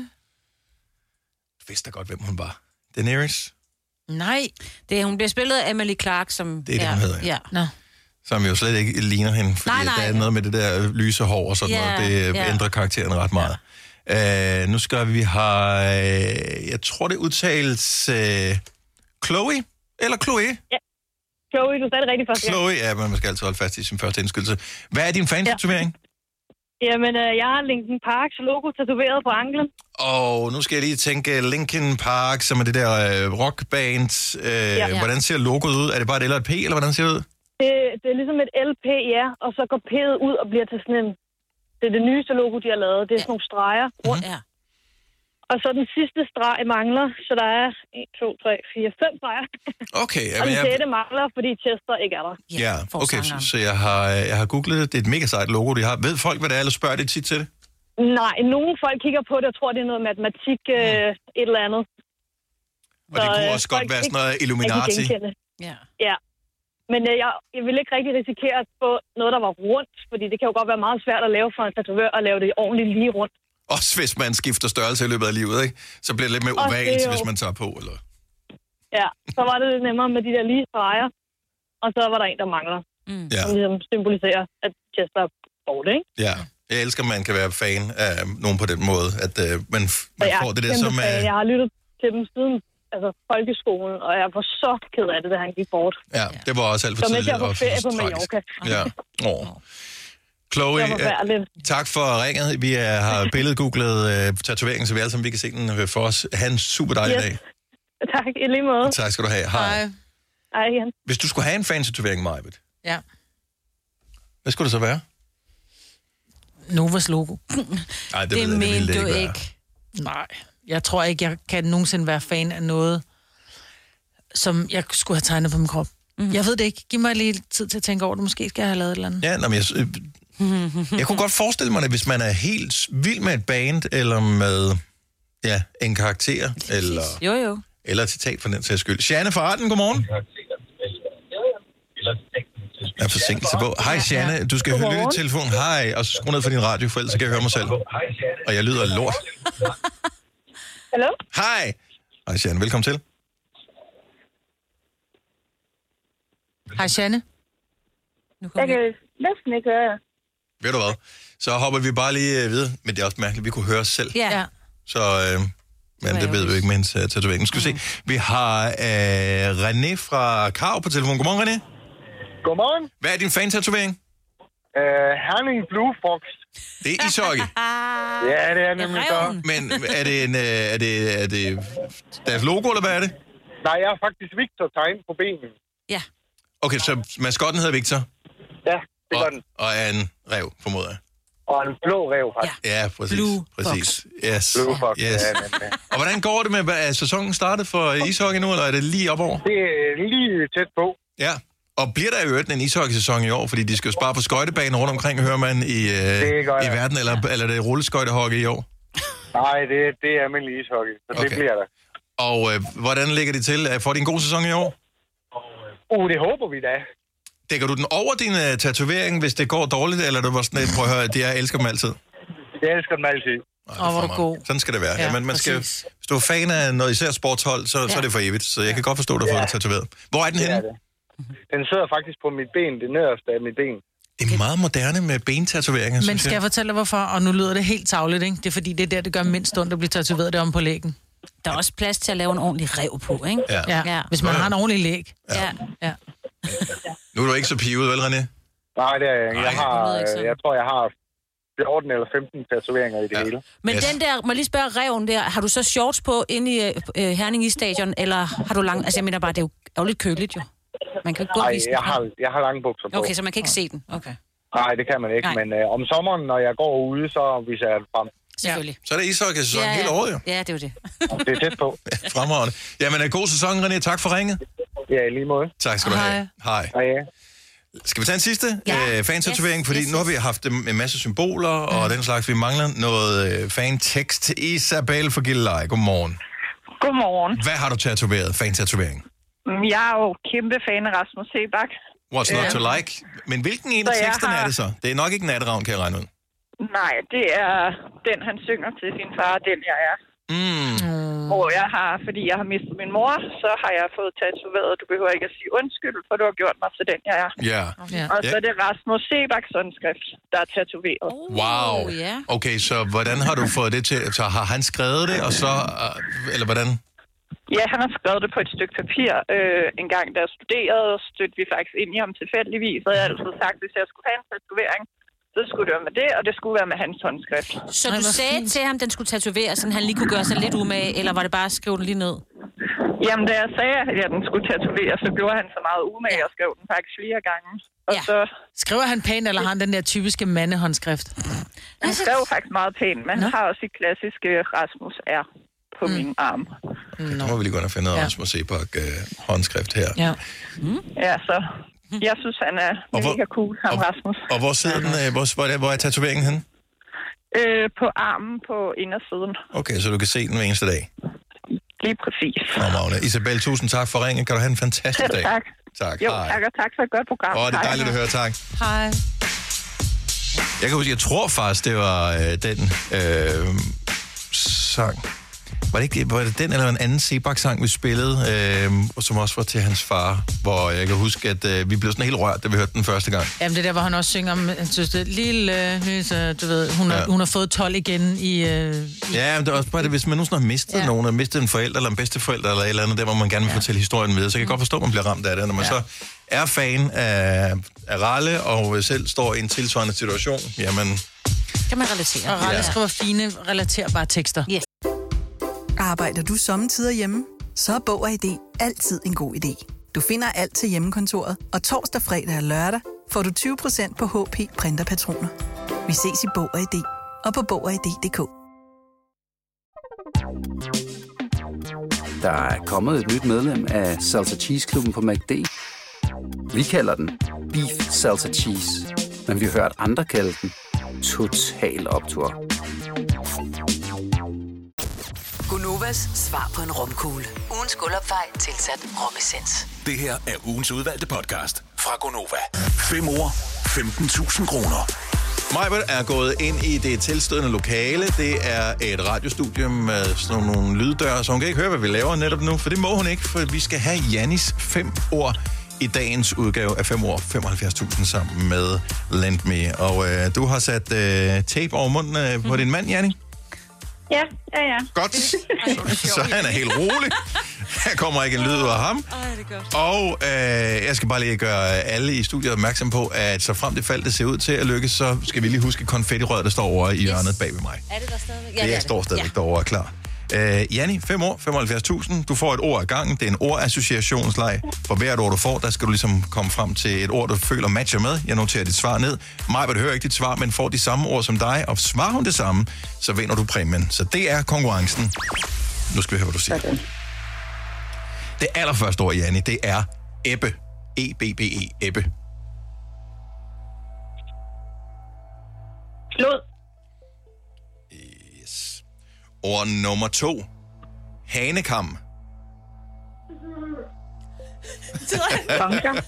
Du vidste da godt, hvem hun var. Daenerys, Nej. Det, hun bliver spillet af Emily Clark, som... Det er det, ja, hun hedder, Ja. Nå. som jo slet ikke ligner hende, fordi Nej, nej. der er noget med det der lyse hår og sådan Ja, noget. Det ja. ændrer karakteren ret meget. Ja. Uh, nu skal vi have, øh, jeg tror det udtales uh, Chloe, eller Chloe? Ja. Chloe, du sagde det rigtigt første gang. Chloe, ja, men man skal altid holde fast i sin første indskydelse. Hvad er din fan-tatovering? Jamen, øh, jeg har Linkin Parks logo tatoveret på anklen. Og nu skal jeg lige tænke Linkin Park, som er det der øh, rockband. Øh, ja. Ja. Hvordan ser logoet ud? Er det bare et L og et P, eller hvordan ser det ud? Det, det er ligesom et LP, ja, og så går P'et ud og bliver til sådan en... Det er det nyeste logo, de har lavet. Det er sådan nogle streger rundt. Ja. Og så den sidste streg mangler, så der er 1, 2, 3, 4, 5 streger. Okay, og jamen, den jeg, sjette mangler, fordi Chester ikke er der. ja, okay, så, så jeg, har, jeg har googlet det. Det er et mega sejt logo, de har. Ved folk, hvad det er, eller spørger det tit til det? Nej, nogle folk kigger på det og tror, det er noget matematik, øh, et eller andet. Og det kunne øh, også godt være sådan noget Illuminati. Ja. Ja. Men øh, jeg, jeg ville ikke rigtig risikere at få noget, der var rundt, fordi det kan jo godt være meget svært at lave for en tatovør at lave det ordentligt lige rundt. Også hvis man skifter størrelse i løbet af livet, ikke? Så bliver det lidt mere er ovalt, hvis man tager på, eller... Ja, så var det lidt nemmere med de der lige streger, og så var der en, der mangler. Mm. Ja. Som ligesom symboliserer, at Chester er bort, ikke? Ja. Jeg elsker, at man kan være fan af nogen på den måde, at øh, man, man jeg får det der som... fan. Øh, Jeg har lyttet til dem siden altså, folkeskolen, og jeg var så ked af det, da han gik bort. ja, det var også alt for Så med til tidligt. at få og ferie på. Mallorca. Ja. Åh. Chloe, øh, tak for ringet. Vi er, har billedgooglet øh, tatoveringen, så vi alle sammen vi kan se den øh, for os. Ha' en super dejlig Yes. dag. Tak, i lige måde. Tak skal du have. Hej. Hej igen. Hvis du skulle have en fan-tatovering, Majbet, Ja. hvad skulle det så være? Novas logo. Nej, det, det ved jeg, det ville det ikke, være. Nej, jeg tror ikke, jeg kan nogensinde være fan af noget, som jeg skulle have tegnet på min krop. Mm. Jeg ved det ikke. Giv mig lige tid til at tænke over det. Måske skal jeg have lavet et eller andet. Ja, nå, men jeg, øh, jeg kunne godt forestille mig det, hvis man er helt vild med et band, eller med ja, en karakter, eller, Jo, jo. eller et citat for den sags skyld. Janne fra Arden, godmorgen. Jeg er forsinkelse på. Hej, Janne. Du skal høre lytte i telefonen. Hej, og så skru ned for din radio, for ellers så kan jeg høre mig selv. Og jeg lyder lort. Hallo? Hej. Hej, Janne. Velkommen til. Hej, Janne. Jeg kan næsten ikke høre jer. Ved du hvad? Så hopper vi bare lige øh, videre. Men det er også mærkeligt, vi kunne høre os selv. Ja. Så, øh, men det ved vi ikke med hendes uh, tatovering. Nu skal vi se. Vi har øh, René fra Krav på telefon. Godmorgen, René. Godmorgen. Hvad er din fan-tatovering? Uh, Herning Blue Fox. Det er ishockey. ja, det er nemlig så. Men er det, en, øh, er, det, er det deres logo, eller hvad er det? Nej, jeg er faktisk Victor tegnet på benen. Ja. Okay, så maskotten hedder Victor, Ja, det og, gør den. og er en rev, formoder jeg. Og en blå rev, faktisk. Ja, præcis. Blue præcis. Yes. Blue Fox, yes. ja, nemlig. Og hvordan går det med, er sæsonen startet for ishockey nu, eller er det lige op over? Det er lige tæt på. Ja. Og bliver der i øvrigt en ishockey-sæson i år? Fordi de skal jo spare på skøjtebanen rundt omkring, hører man, i, øh, gør i verden. Eller, eller er det rulleskøjtehockey i år? Nej, det, det er almindelig ishockey, så okay. det bliver der. Og øh, hvordan ligger de til? Øh, Får de en god sæson i år? Uh, det håber vi da. Dækker du den over din uh, tatovering, hvis det går dårligt? Eller er du bare sådan lidt, prøv at høre, det jeg elsker dem altid? Jeg elsker dem altid. Åh, hvor er du god. Sådan skal det være. Ja, Ja, ja, men man skal, hvis du er fan af noget, især sportshold, så, ja. så er det for evigt. Så jeg kan godt forstå, at du har fået det tatoveret. Hvor er den henne? Den sidder faktisk på mit ben, det nederste af mit ben. Det er meget moderne med bentatoveringer, Men skal jeg fortælle dig, hvorfor? Og nu lyder det helt tavligt, ikke? Det er fordi, det er der, det gør mindst ondt at blive tatoveret det om på lægen. Der er også plads til at lave en ordentlig rev på, ikke? Ja. Ja. ja. Hvis man har en ordentlig læg. Ja. ja. Nu er du ikke så pivet, vel, René? Nej, det er jeg ikke. Jeg, har, jeg tror, jeg har 14 eller 15 tatoveringer i det ja. hele. Men yes. den der, må lige spørge reven der, har du så shorts på inde i øh, Herning i stadion, eller har du lang... Altså, jeg mener bare, det er jo, er jo lidt køligt jo. Man kan ikke gå Nej, vise den jeg frem. har, jeg har lange bukser på. Okay, så man kan ikke se den. Okay. Nej, det kan man ikke. Nej. Men øh, om sommeren, når jeg går ude, så viser jeg det frem. Selvfølgelig. Så er det ishockey-sæson Ja, ja. hele året, jo. Ja, det er jo det. Det er tæt på. Fremragende. Jamen, en god sæson, René. Tak for ringet. Ja, i lige måde. Tak skal du have. Hej. Hej. Skal vi tage en sidste Ja. øh, fan-tatovering? Fordi nu har vi haft en masse symboler og den slags. Vi mangler noget øh, fan-tekst. Isabel fra Gilleleje, godmorgen. Godmorgen. Hvad har du tatoveret? Fan-tatovering? Mm, Jeg er jo kæmpe fan af Rasmus Sebak. What's not to like? Men hvilken en af Så teksterne har- er det så? Det er nok ikke natteravn, kan jeg regne ud. Nej, det er den, han synger til sin far, den jeg er. Mm. Hvor jeg har, fordi jeg har mistet min mor, så har jeg fået tatoveret, du behøver ikke at sige undskyld, for du har gjort mig til den, jeg er. Ja. Ja. Og så er det Rasmus Sebaks håndskrift, der er tatoveret. Wow. Okay, så hvordan har du fået det til? Så har han skrevet det, og så... øh, Eller hvordan? Ja, han har skrevet det på et stykke papir. Øh, en gang, da jeg studerede, stødte vi faktisk ind i ham tilfældigvis, og jeg har altid sagt, at hvis jeg skulle have en tatovering, så skulle det være med det, og det skulle være med hans håndskrift. Så du sagde til ham, at den skulle tatoveres, så han lige kunne gøre sig lidt umage, eller var det bare at skrive den lige ned? Jamen, da jeg sagde, at jeg den skulle tatoveres, så gjorde han så meget umage og skrev den faktisk flere gange. Og ja. så Skriver han pænt, eller har han den der typiske mandehåndskrift? han skrev faktisk meget pænt, men han har også sit klassiske Rasmus R. på mm. min arm. Nu må vi lige gå ind og finde noget ja. Rasmus Sebak øh, håndskrift her. Ja. Mm. Ja, så jeg synes, han er Og hvor- mega cool, ham Rasmus. Og hvor sidder den? Øh, hvor, hvor, er, hvor er tatoveringen henne? Øh, på armen på indersiden. Okay, så du kan se den hver eneste dag. Lige præcis. Fremragende. Isabel, tusind tak for ringen. Kan du have en fantastisk Selv dag. tak. Tak. Jo, Hej. tak, og tak for et godt program. Åh, det er Hej. dejligt at høre, tak. Hej. Jeg kan huske, jeg tror faktisk, det var øh, den øh, sang. Var det, ikke, var det den eller en anden Sebak-sang, vi spillede, øh, og som også var til hans far, hvor jeg kan huske, at øh, vi blev sådan helt rørt, da vi hørte den første gang. Jamen, det er der, hvor han også synger om, han synes, det lille, øh, Lise, du ved, hun, har, Ja. hun har fået 12 igen i... Øh, Ja, men det er også bare det, hvis man nogensinde har mistet ja. Nogen, har mistet en forælder eller en bedsteforælder eller et eller andet, der hvor man gerne vil ja. fortælle historien videre, så jeg kan godt forstå, at man bliver ramt af det. Når man ja. så er fan af, af Ralle og selv står i en tilsvarende situation, jamen, Kan man relatere. og Ralle ja. skriver fine, relaterbare tekster. Yes. Arbejder du sommetider hjemme? Så er Bog og ID altid en god idé. Du finder alt til hjemmekontoret, og torsdag, fredag og lørdag får du 20% på HP printerpatroner. Vi ses i Bog og ID og på Bog og ID.dk. Der er kommet et nyt medlem af Salsa Cheese Klubben på MACD. Vi kalder den Beef Salsa Cheese, men vi har hørt andre kalde den Total Optor. Gunovas svar på en romkugle. Ugens guldopfej tilsat romessens. Det her er ugens udvalgte podcast fra Gonova. 5 år, 15.000 kroner. Majbert er gået ind i det tilstødende lokale. Det er et radiostudie med sådan nogle lyddøre, så hun kan ikke høre, hvad vi laver netop nu, for det må hun ikke, for vi skal have Janis fem ord i dagens udgave af 5 år 75.000 sammen med Lend Me. Og øh, du har sat øh, tape over munden øh, på din mand, Janni. Ja, ja, ja. Godt. Så han er helt rolig. Her kommer ikke en lyd ud af ham. Og øh, jeg skal bare lige gøre alle i studiet opmærksom på, at så frem det fald, det ser ud til at lykkes, så skal vi lige huske konfettirøret, der står over i hjørnet bag ved mig. Er det der stadigvæk? Ja, det, det står stadigvæk ja. derovre klar. Uh, Janni, 5 år, 75.000. Du får et ord ad gangen. Det er en ordassociationsleg. For hvert ord, du får, der skal du ligesom komme frem til et ord, du føler matcher med. Jeg noterer dit svar ned. Mig vil høre ikke dit svar, men får de samme ord som dig, og svarer hun det samme, så vinder du præmien. Så det er konkurrencen. Nu skal vi høre, hvad du siger. Det allerførste ord, Janni, det er ebbe. E-B-B-E, ebbe. Flod. Ord nummer to. Hanekam. Bunker.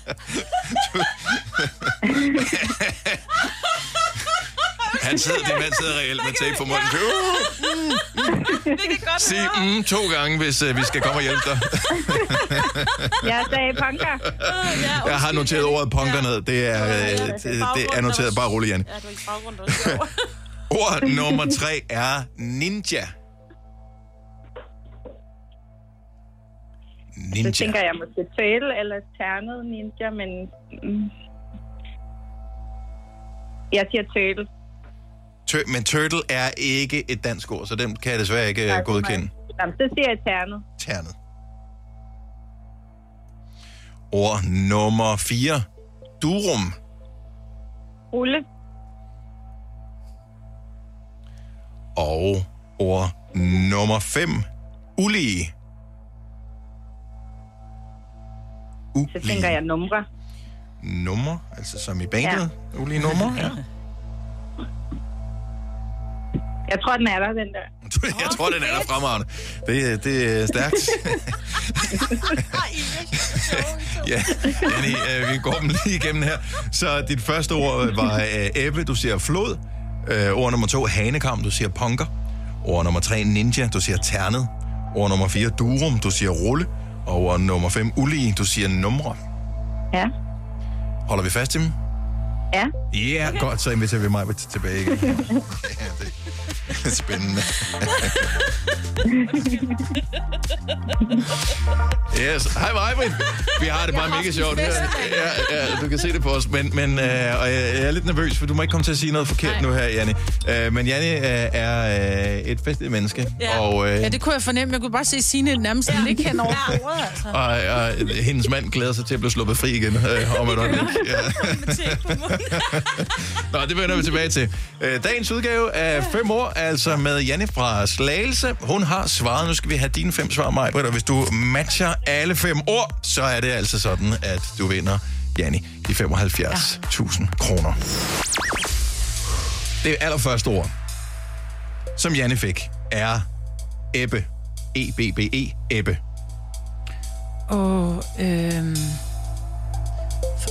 Han sidder, din mand sidder reelt med tape på munden. Det kan godt Sig mm, to gange, hvis uh, vi skal komme og hjælpe dig. Jeg sagde punker. Jeg har noteret ordet punker ned. Det er, øh, det, det er noteret. Bare rolig, Jan. Ja, du er ikke baggrund. Ord nummer tre er ninja. Så Ninja. tænker jeg måske tøl eller ternet ninja, men... Mm. Jeg siger tøl. Tø- men turtle er ikke et dansk ord, så den kan jeg desværre ikke Nej, uh, godkende. Jamen, så siger jeg ternet. Ternet. Ord nummer 4. Durum. Rulle. Og ord nummer 5. Ulige. Så tænker jeg numre. Nummer, altså som i bandet. Ja. Ulige nummer, ja. Jeg tror, den er der, den der. Jeg tror, den er der fremragende. Det, det er stærkt. ja, Jenny, øh, vi går dem lige igennem her. Så dit første ord var øh, æble, du siger flod. Øh, ord nummer to, hanekam, du siger punker. Ord nummer tre, ninja, du siger ternet. Ord nummer fire, durum, du siger rulle. Og ord nummer fem, ulige, du siger numre. Ja. Holder vi fast i dem? Ja. Ja, yeah, okay. godt, så inviterer vi mig tilbage igen. ja, det er spændende. yes. Hej, Majbrit. Vi har det bare mega sjovt her. Ja, ja, du kan se det på os. Men, men øh, og jeg, jeg er lidt nervøs, for du må ikke komme til at sige noget forkert Nej. nu her, Janne. Øh, men Janne øh, er øh, et festligt menneske. Ja. Og, øh, ja, det kunne jeg fornemme. Jeg kunne bare se Signe nærmest ja. ligge hen over bordet, altså. og, og hendes mand glæder sig til at blive sluppet fri igen øh, om et øjeblik. Ja. Nå, det vender vi tilbage til. Øh, dagens udgave af fem år, altså med Janne fra Slagelse. Hun har svaret. Nu skal vi have dine fem svar, Maj, og hvis du matcher alle fem ord, så er det altså sådan, at du vinder, Janne, de 75.000 kroner. Det allerførste ord, som Janne fik, er ebbe. E-B-B-E, Ebbe. Og, øhm...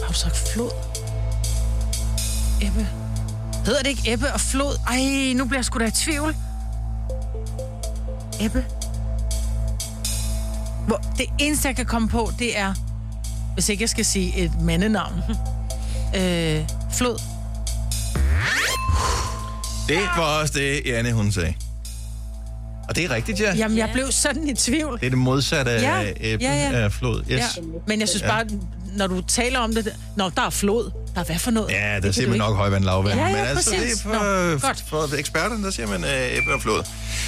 Har du sagt flod? Ebbe. Hedder det ikke Ebbe og flod? Ej, nu bliver jeg sgu da i tvivl. Ebbe. Hvor, det eneste, jeg kan komme på, det er, hvis ikke jeg skal sige et mandenavn. øh, flod. Det var også det, Janne, hun sagde. Og det er rigtigt, ja. Jamen, jeg blev sådan i tvivl. Det er det modsatte Ja, af æble ja, ja. af flod. Yes. Ja. Men jeg synes Ja. bare, når du taler om det, når der er flod, der er hvad for noget? Ja, Det der siger man ikke. nok højvand, lavvand. Ja, ja, Men altså, det præcis. er for, Nå, godt. for eksperterne, der siger man øh, og flod.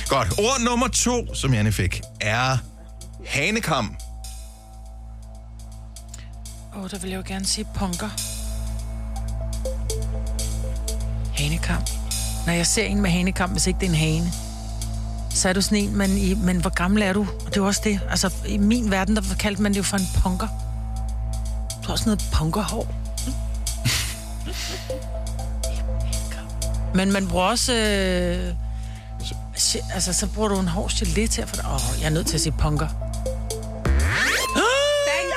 Godt. Ord nummer to, som Janne fik, er hanekam. Åh, oh, der vil jeg jo gerne sige punker. Hanekam. Når jeg ser en med hanekam, hvis ikke det er en hane, så er du sådan en, men, i, men hvor gammel er du? Og det er jo også det. Altså, i min verden, der kaldte man det jo for en punker. Har også noget punkerhår. men man bruger også... Øh, altså, så bruger du en hård gelé til at få det. Åh, oh, jeg er nødt til at sige punker.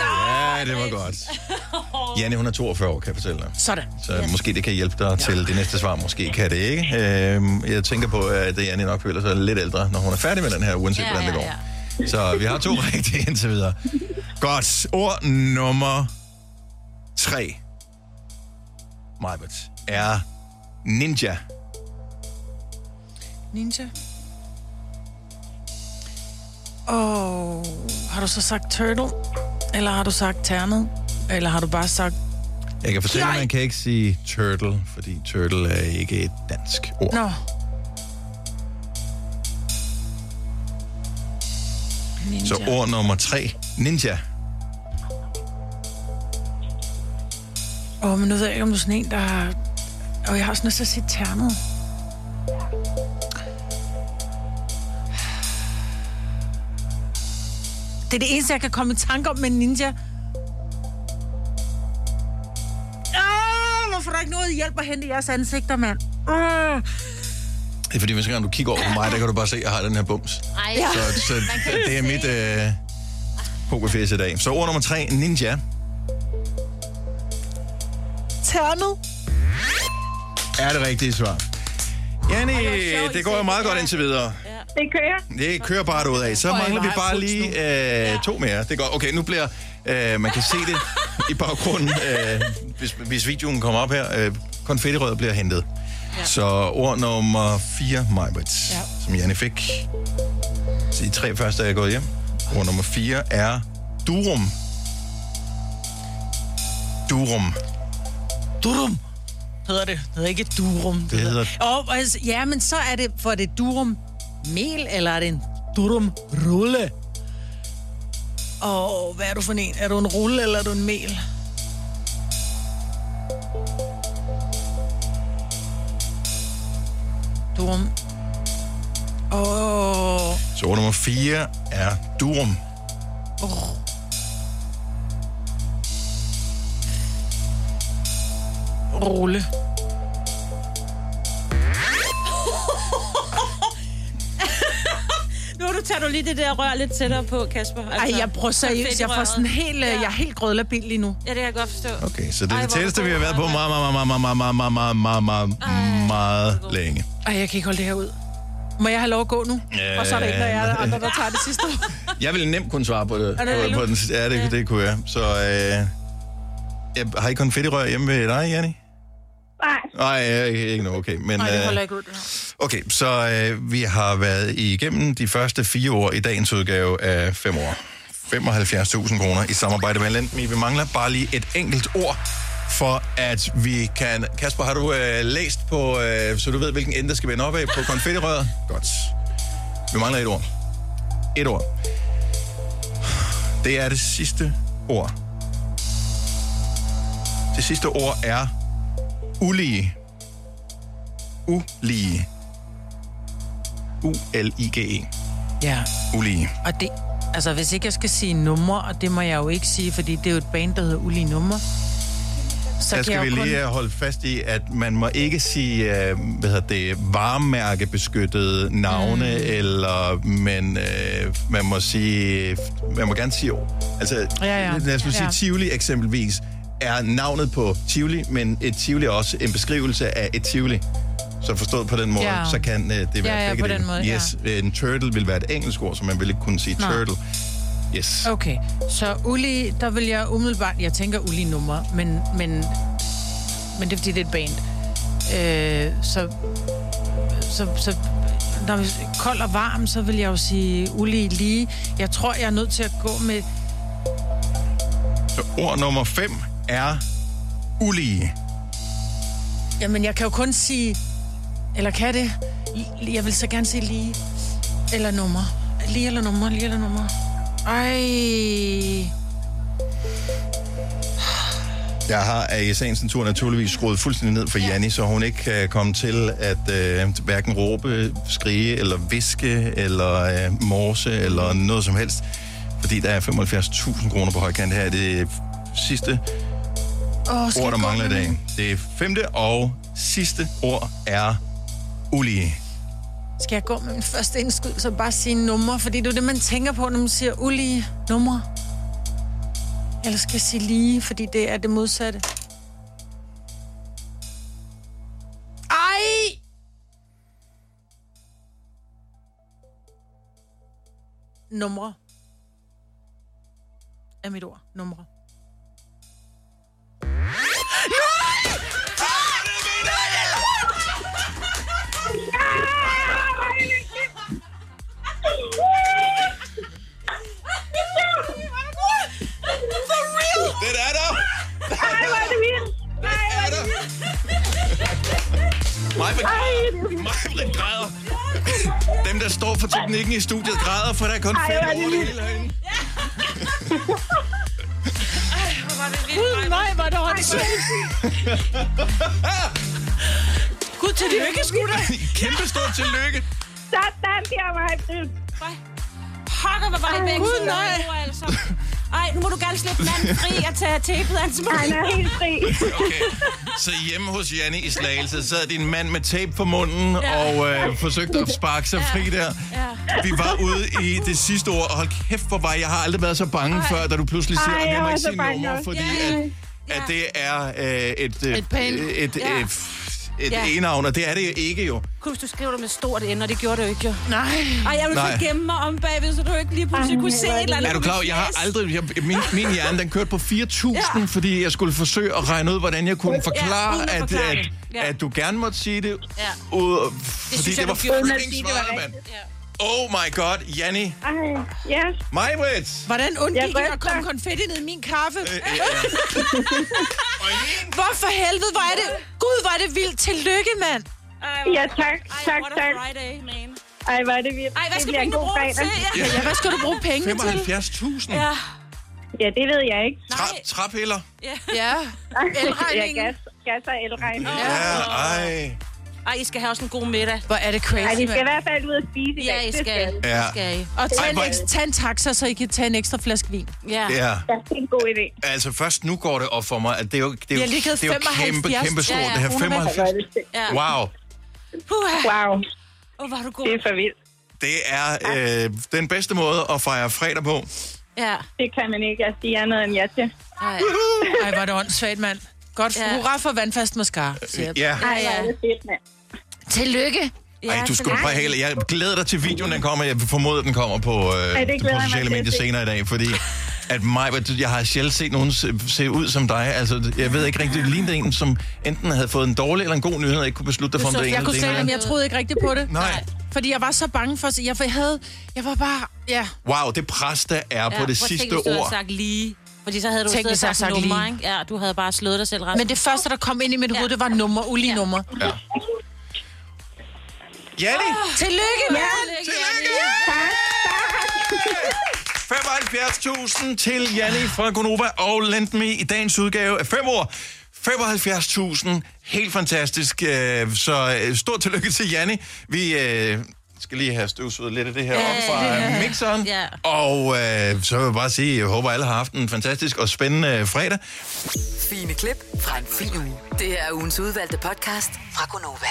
Ja, det var godt. Janne, hun er 42 år, kan jeg fortælle dig. Sådan. Så yes. måske det kan hjælpe dig til det næste svar. Måske kan det ikke. Øhm, jeg tænker på, at Janne nok føler sig lidt ældre, når hun er færdig med den her, uanset Ja, hvordan det ja, går. Så vi har to rigtige indtil videre. Godt. Ord nummer tre. Majbert er ninja. Ninja. Åh, oh, har du så sagt turtle? Eller har du sagt ternet? Eller har du bare sagt... Jeg kan fortælle, at man kan ikke sige turtle, fordi turtle er ikke et dansk ord. Nå. Ninja. Så ord nummer tre, ninja. Åh, oh, men nu ved jeg ikke, om du er sådan en, der har... Åh, oh, jeg har også lyst til at sige ternet. Det er det eneste, jeg kan komme i tanke om med ninja. Ah, hvorfor er der ikke noget hjælp at hente i jeres ansigter, mand? Ah. Det er fordi, hvis du kigger over på mig, der kan du bare se, at jeg har den her bums. Ej, Så, så det er mit øh, pokerfæs i dag. Så ord nummer tre, ninja. Ternet. Er det rigtige svar. Janne, det går jo meget godt indtil videre. Det kører. Det kører bare ud af. Så er mangler vi bare lige øh, to mere. Det godt. Okay, nu bliver... Øh, man kan se det i baggrunden, øh, hvis, hvis videoen kommer op her. Øh, konfettirød bliver hentet. Ja. Så ord nummer 4, Majbrit, ja. som Janne fik. Så de tre første er gået hjem. Ord nummer 4 er durum. Durum. Durum. Hedder det. Det hedder ikke durum. Det hedder... Oh, altså, ja, men så er det, for det durum mel, eller er det en durum rulle? Og oh, hvad er du for en? Er du en rulle, eller er du en mel? Durum. Åh. Oh. Så nummer 4 er durum. Oh. Rulle. Nu du tager du lige det der rør lidt tættere på, Kasper. Altså, Ej, jeg prøver seriøst. Jeg får sådan helt, ja. jeg er helt grødlabil lige nu. Ja, det kan jeg godt forstå. Okay, så det er Ej, det tætteste, vi har været på meget, meget, meget, meget, meget, meget, meget, meget, meget, meget længe. Ej, jeg kan ikke holde det her ud. Må jeg have lov at gå nu? Ja. Og så er der ikke der er andre, der tager det sidste år. Jeg ville nemt kunne svare på det. Er det på, det på den, ja, det, det kunne jeg. Så øh, jeg har I konfettirør hjemme ved dig, Janni? Nej. Nej, ikke, ikke noget, okay. Men, Nej, det øh, holder ikke ud. det her. Okay, så øh, vi har været igennem de første fire år i dagens udgave af fem år. 75.000 kroner i samarbejde med Lend. Vi mangler bare lige et enkelt ord, for at vi kan... Kasper, har du øh, læst på, øh, så du ved, hvilken ende der skal vende op af på konfettirøret? Godt. Vi mangler et ord. Et ord. Det er det sidste ord. Det sidste ord er ulige. Ulige. U-L-I-G-E. Ja. Ulige. Og det, altså hvis ikke jeg skal sige numre, og det må jeg jo ikke sige, fordi det er jo et band, der hedder Ulige Numre, der kan skal vi kun- lige øh, holde fast i, at man må ikke sige, øh, hvad hedder det, varemærkebeskyttede navne, mm. eller men, øh, man må sige, man må gerne sige, altså, Ja, ja. lad os sige, Ja. Tivoli eksempelvis er navnet på Tivoli, men et Tivoli er også en beskrivelse af et Tivoli. Så forstået på den måde, Ja. så kan øh, det være Ja, ja, begge på den måde, ja. yes, en turtle vil være et engelsk ord, så man vil ikke kunne sige Nej. turtle. Yes. Okay, så Uli, der vil jeg umiddelbart, jeg tænker Uli nummer, men, men, men det er fordi, det er et band. Øh, så, så, så når vi kold og varm, så vil jeg jo sige Uli lige. Jeg tror, jeg er nødt til at gå med, Så ord nummer 5 er ulige. jamen jeg kan jo kun sige, eller kan det? Jeg vil så gerne sige lige, eller nummer. Lige eller nummer, lige eller nummer. Ej. Jeg har af i sagens natur naturligvis skruet fuldstændig ned for ja. Janni, så hun ikke kan komme til at øh, hverken råbe, skrige, eller viske, eller øh, morse, eller noget som helst. Fordi der er 75.000 kroner på højkant her. Det sidste Skal ord, der mangler i dag. Det femte og sidste ord er ulige. Skal jeg gå med min første indskud, så bare sige nummer? Fordi det er det, man tænker på, når man siger ulige numre. Eller skal jeg sige lige, fordi det er det modsatte? Ej! Numre. Er mit ord. Numre. Det er der! Ej, hvor er det vildt! Nej, hvor er det vildt! Mig græder. Dem, der står for teknikken i studiet, græder, for der er kun Ej, fem hvor er det hele herinde. Gud, nej, hvor er det hårdt. Gud, tillykke, da. Kæmpe stort tillykke. Sådan der, mig. Pokker, hvor var det væk. Gud, nej. Altså. Ej, nu må du gerne slippe manden fri og tage tapet af hans mund. Han er helt fri. Okay. Så hjemme hos Janne i Slagelse sad din mand med tape på munden Ja. og øh, forsøgte at sparke sig fri der. Ja. Vi var ude i det sidste ord, og hold kæft hvor var jeg. Har aldrig været så bange Ej. før, da du pludselig siger, at jeg må ikke så sige nummer, fordi Ja. at, at det er øh, et, øh, Et pænt- et, Ja. et, et Ja. e-navn, og det er det jo ikke jo. Kunne du skrive det med stort N, og det gjorde det jo ikke, jo. Nej. Ej, jeg vil Nej. så gemme mig om bagved, så du ikke lige pludselig Ej, kunne se et det eller andet Er du klar? Jeg har aldrig... Jeg, min, min hjerne, den kørte på 4.000, ja. fordi jeg skulle forsøge at regne ud, hvordan jeg kunne forklare, uden at at, at, det. Ja. at du gerne måtte sige det, Ja. ud, fordi synes det, var freaking det smart, mand. rigtigt. Oh my god, Janni. Ej, ja. Majbrit. Hvordan undgik Jeg jeg at ryster. komme konfetti ned i min kaffe? Øh, øh, ja. Hvor for helvede, hvor er det... Gud, hvor er det vildt. Tillykke, mand. Ej, Ja, tak, Ej, tak, what a tak. Friday, man. Ej, hvor er det vildt. Ej, hvad skal pengene fredag. til? Ja. Ja, hvad skal du bruge pengene til? 75.000. Ja. Ja, det ved jeg ikke. Tra, trapiller. Ja. Ja. Ja, Elregningen. gas, gas og elregning. Ja, ej. Ej, I skal have også en god middag. Hvor er det crazy, Ej, vi skal i hvert fald ud og spise i Ja, dag. I Det skal. vi. Ja. Det skal I. Og tag en, hvor- ekstra, tag en taxa, så I kan tage en ekstra flaske vin. Ja. Ja. Ja, det er en god idé. Altså først nu går det op for mig, at det er jo, det er Vi jo, har lige givet det er jo kæmpe, 75. kæmpe stort, Ja, ja, det her. kroner med. 75. Hvor er det fedt. Ja. Wow. Puha. Wow, hvor er du god. det er for vildt. Det er øh, den bedste måde at fejre fredag på. Ja. Det kan man ikke at sige andet end ja til. Ej. Ej, hvor er det åndssvagt, mand. Godt, Ja. hurra for vandfast mascara. siger jeg. Ja. Ej, mand. Tillykke. Ej, du skulle bare helt... Jeg glæder dig til videoen, den kommer. Jeg formoder, den kommer på, øh, det på jeg sociale at medier se. senere i dag, fordi at mig, jeg har sjældent set nogen se, se ud som dig. Altså, jeg ved ikke rigtigt, det lignede en, som enten havde fået en dårlig eller en god nyhed, og ikke kunne beslutte dig for, om det ene jeg kunne se, jeg troede ikke rigtigt på det. Nej. Fordi jeg var så bange for... Jeg, jeg havde... Jeg var bare... Ja. Wow, det pres, der er på det at sidste du ord. sagt lige. Fordi så havde du Tænk, siddet og sagt, nummer, lige. ikke? Ja, du havde bare slået dig selv resten. Men det første, der kom ind i mit hoved, det var nummer, ulige ja. nummer. Ja. Janni, Tillykke, mand! tillykke! Tak, tak. 75.000 til Janni fra Gonova og Lend Me i dagens udgave af 5 år. 75.000. Helt fantastisk. Øh, Så øh, stort tillykke til Janni. Vi øh, skal lige have støvsuget lidt af det her op fra ja. mixeren. Ja. Og øh, så vil jeg bare sige, jeg håber, alle har haft en fantastisk og spændende øh, fredag. Fine klip fra en fin uge. Det er ugens udvalgte podcast fra Gonova.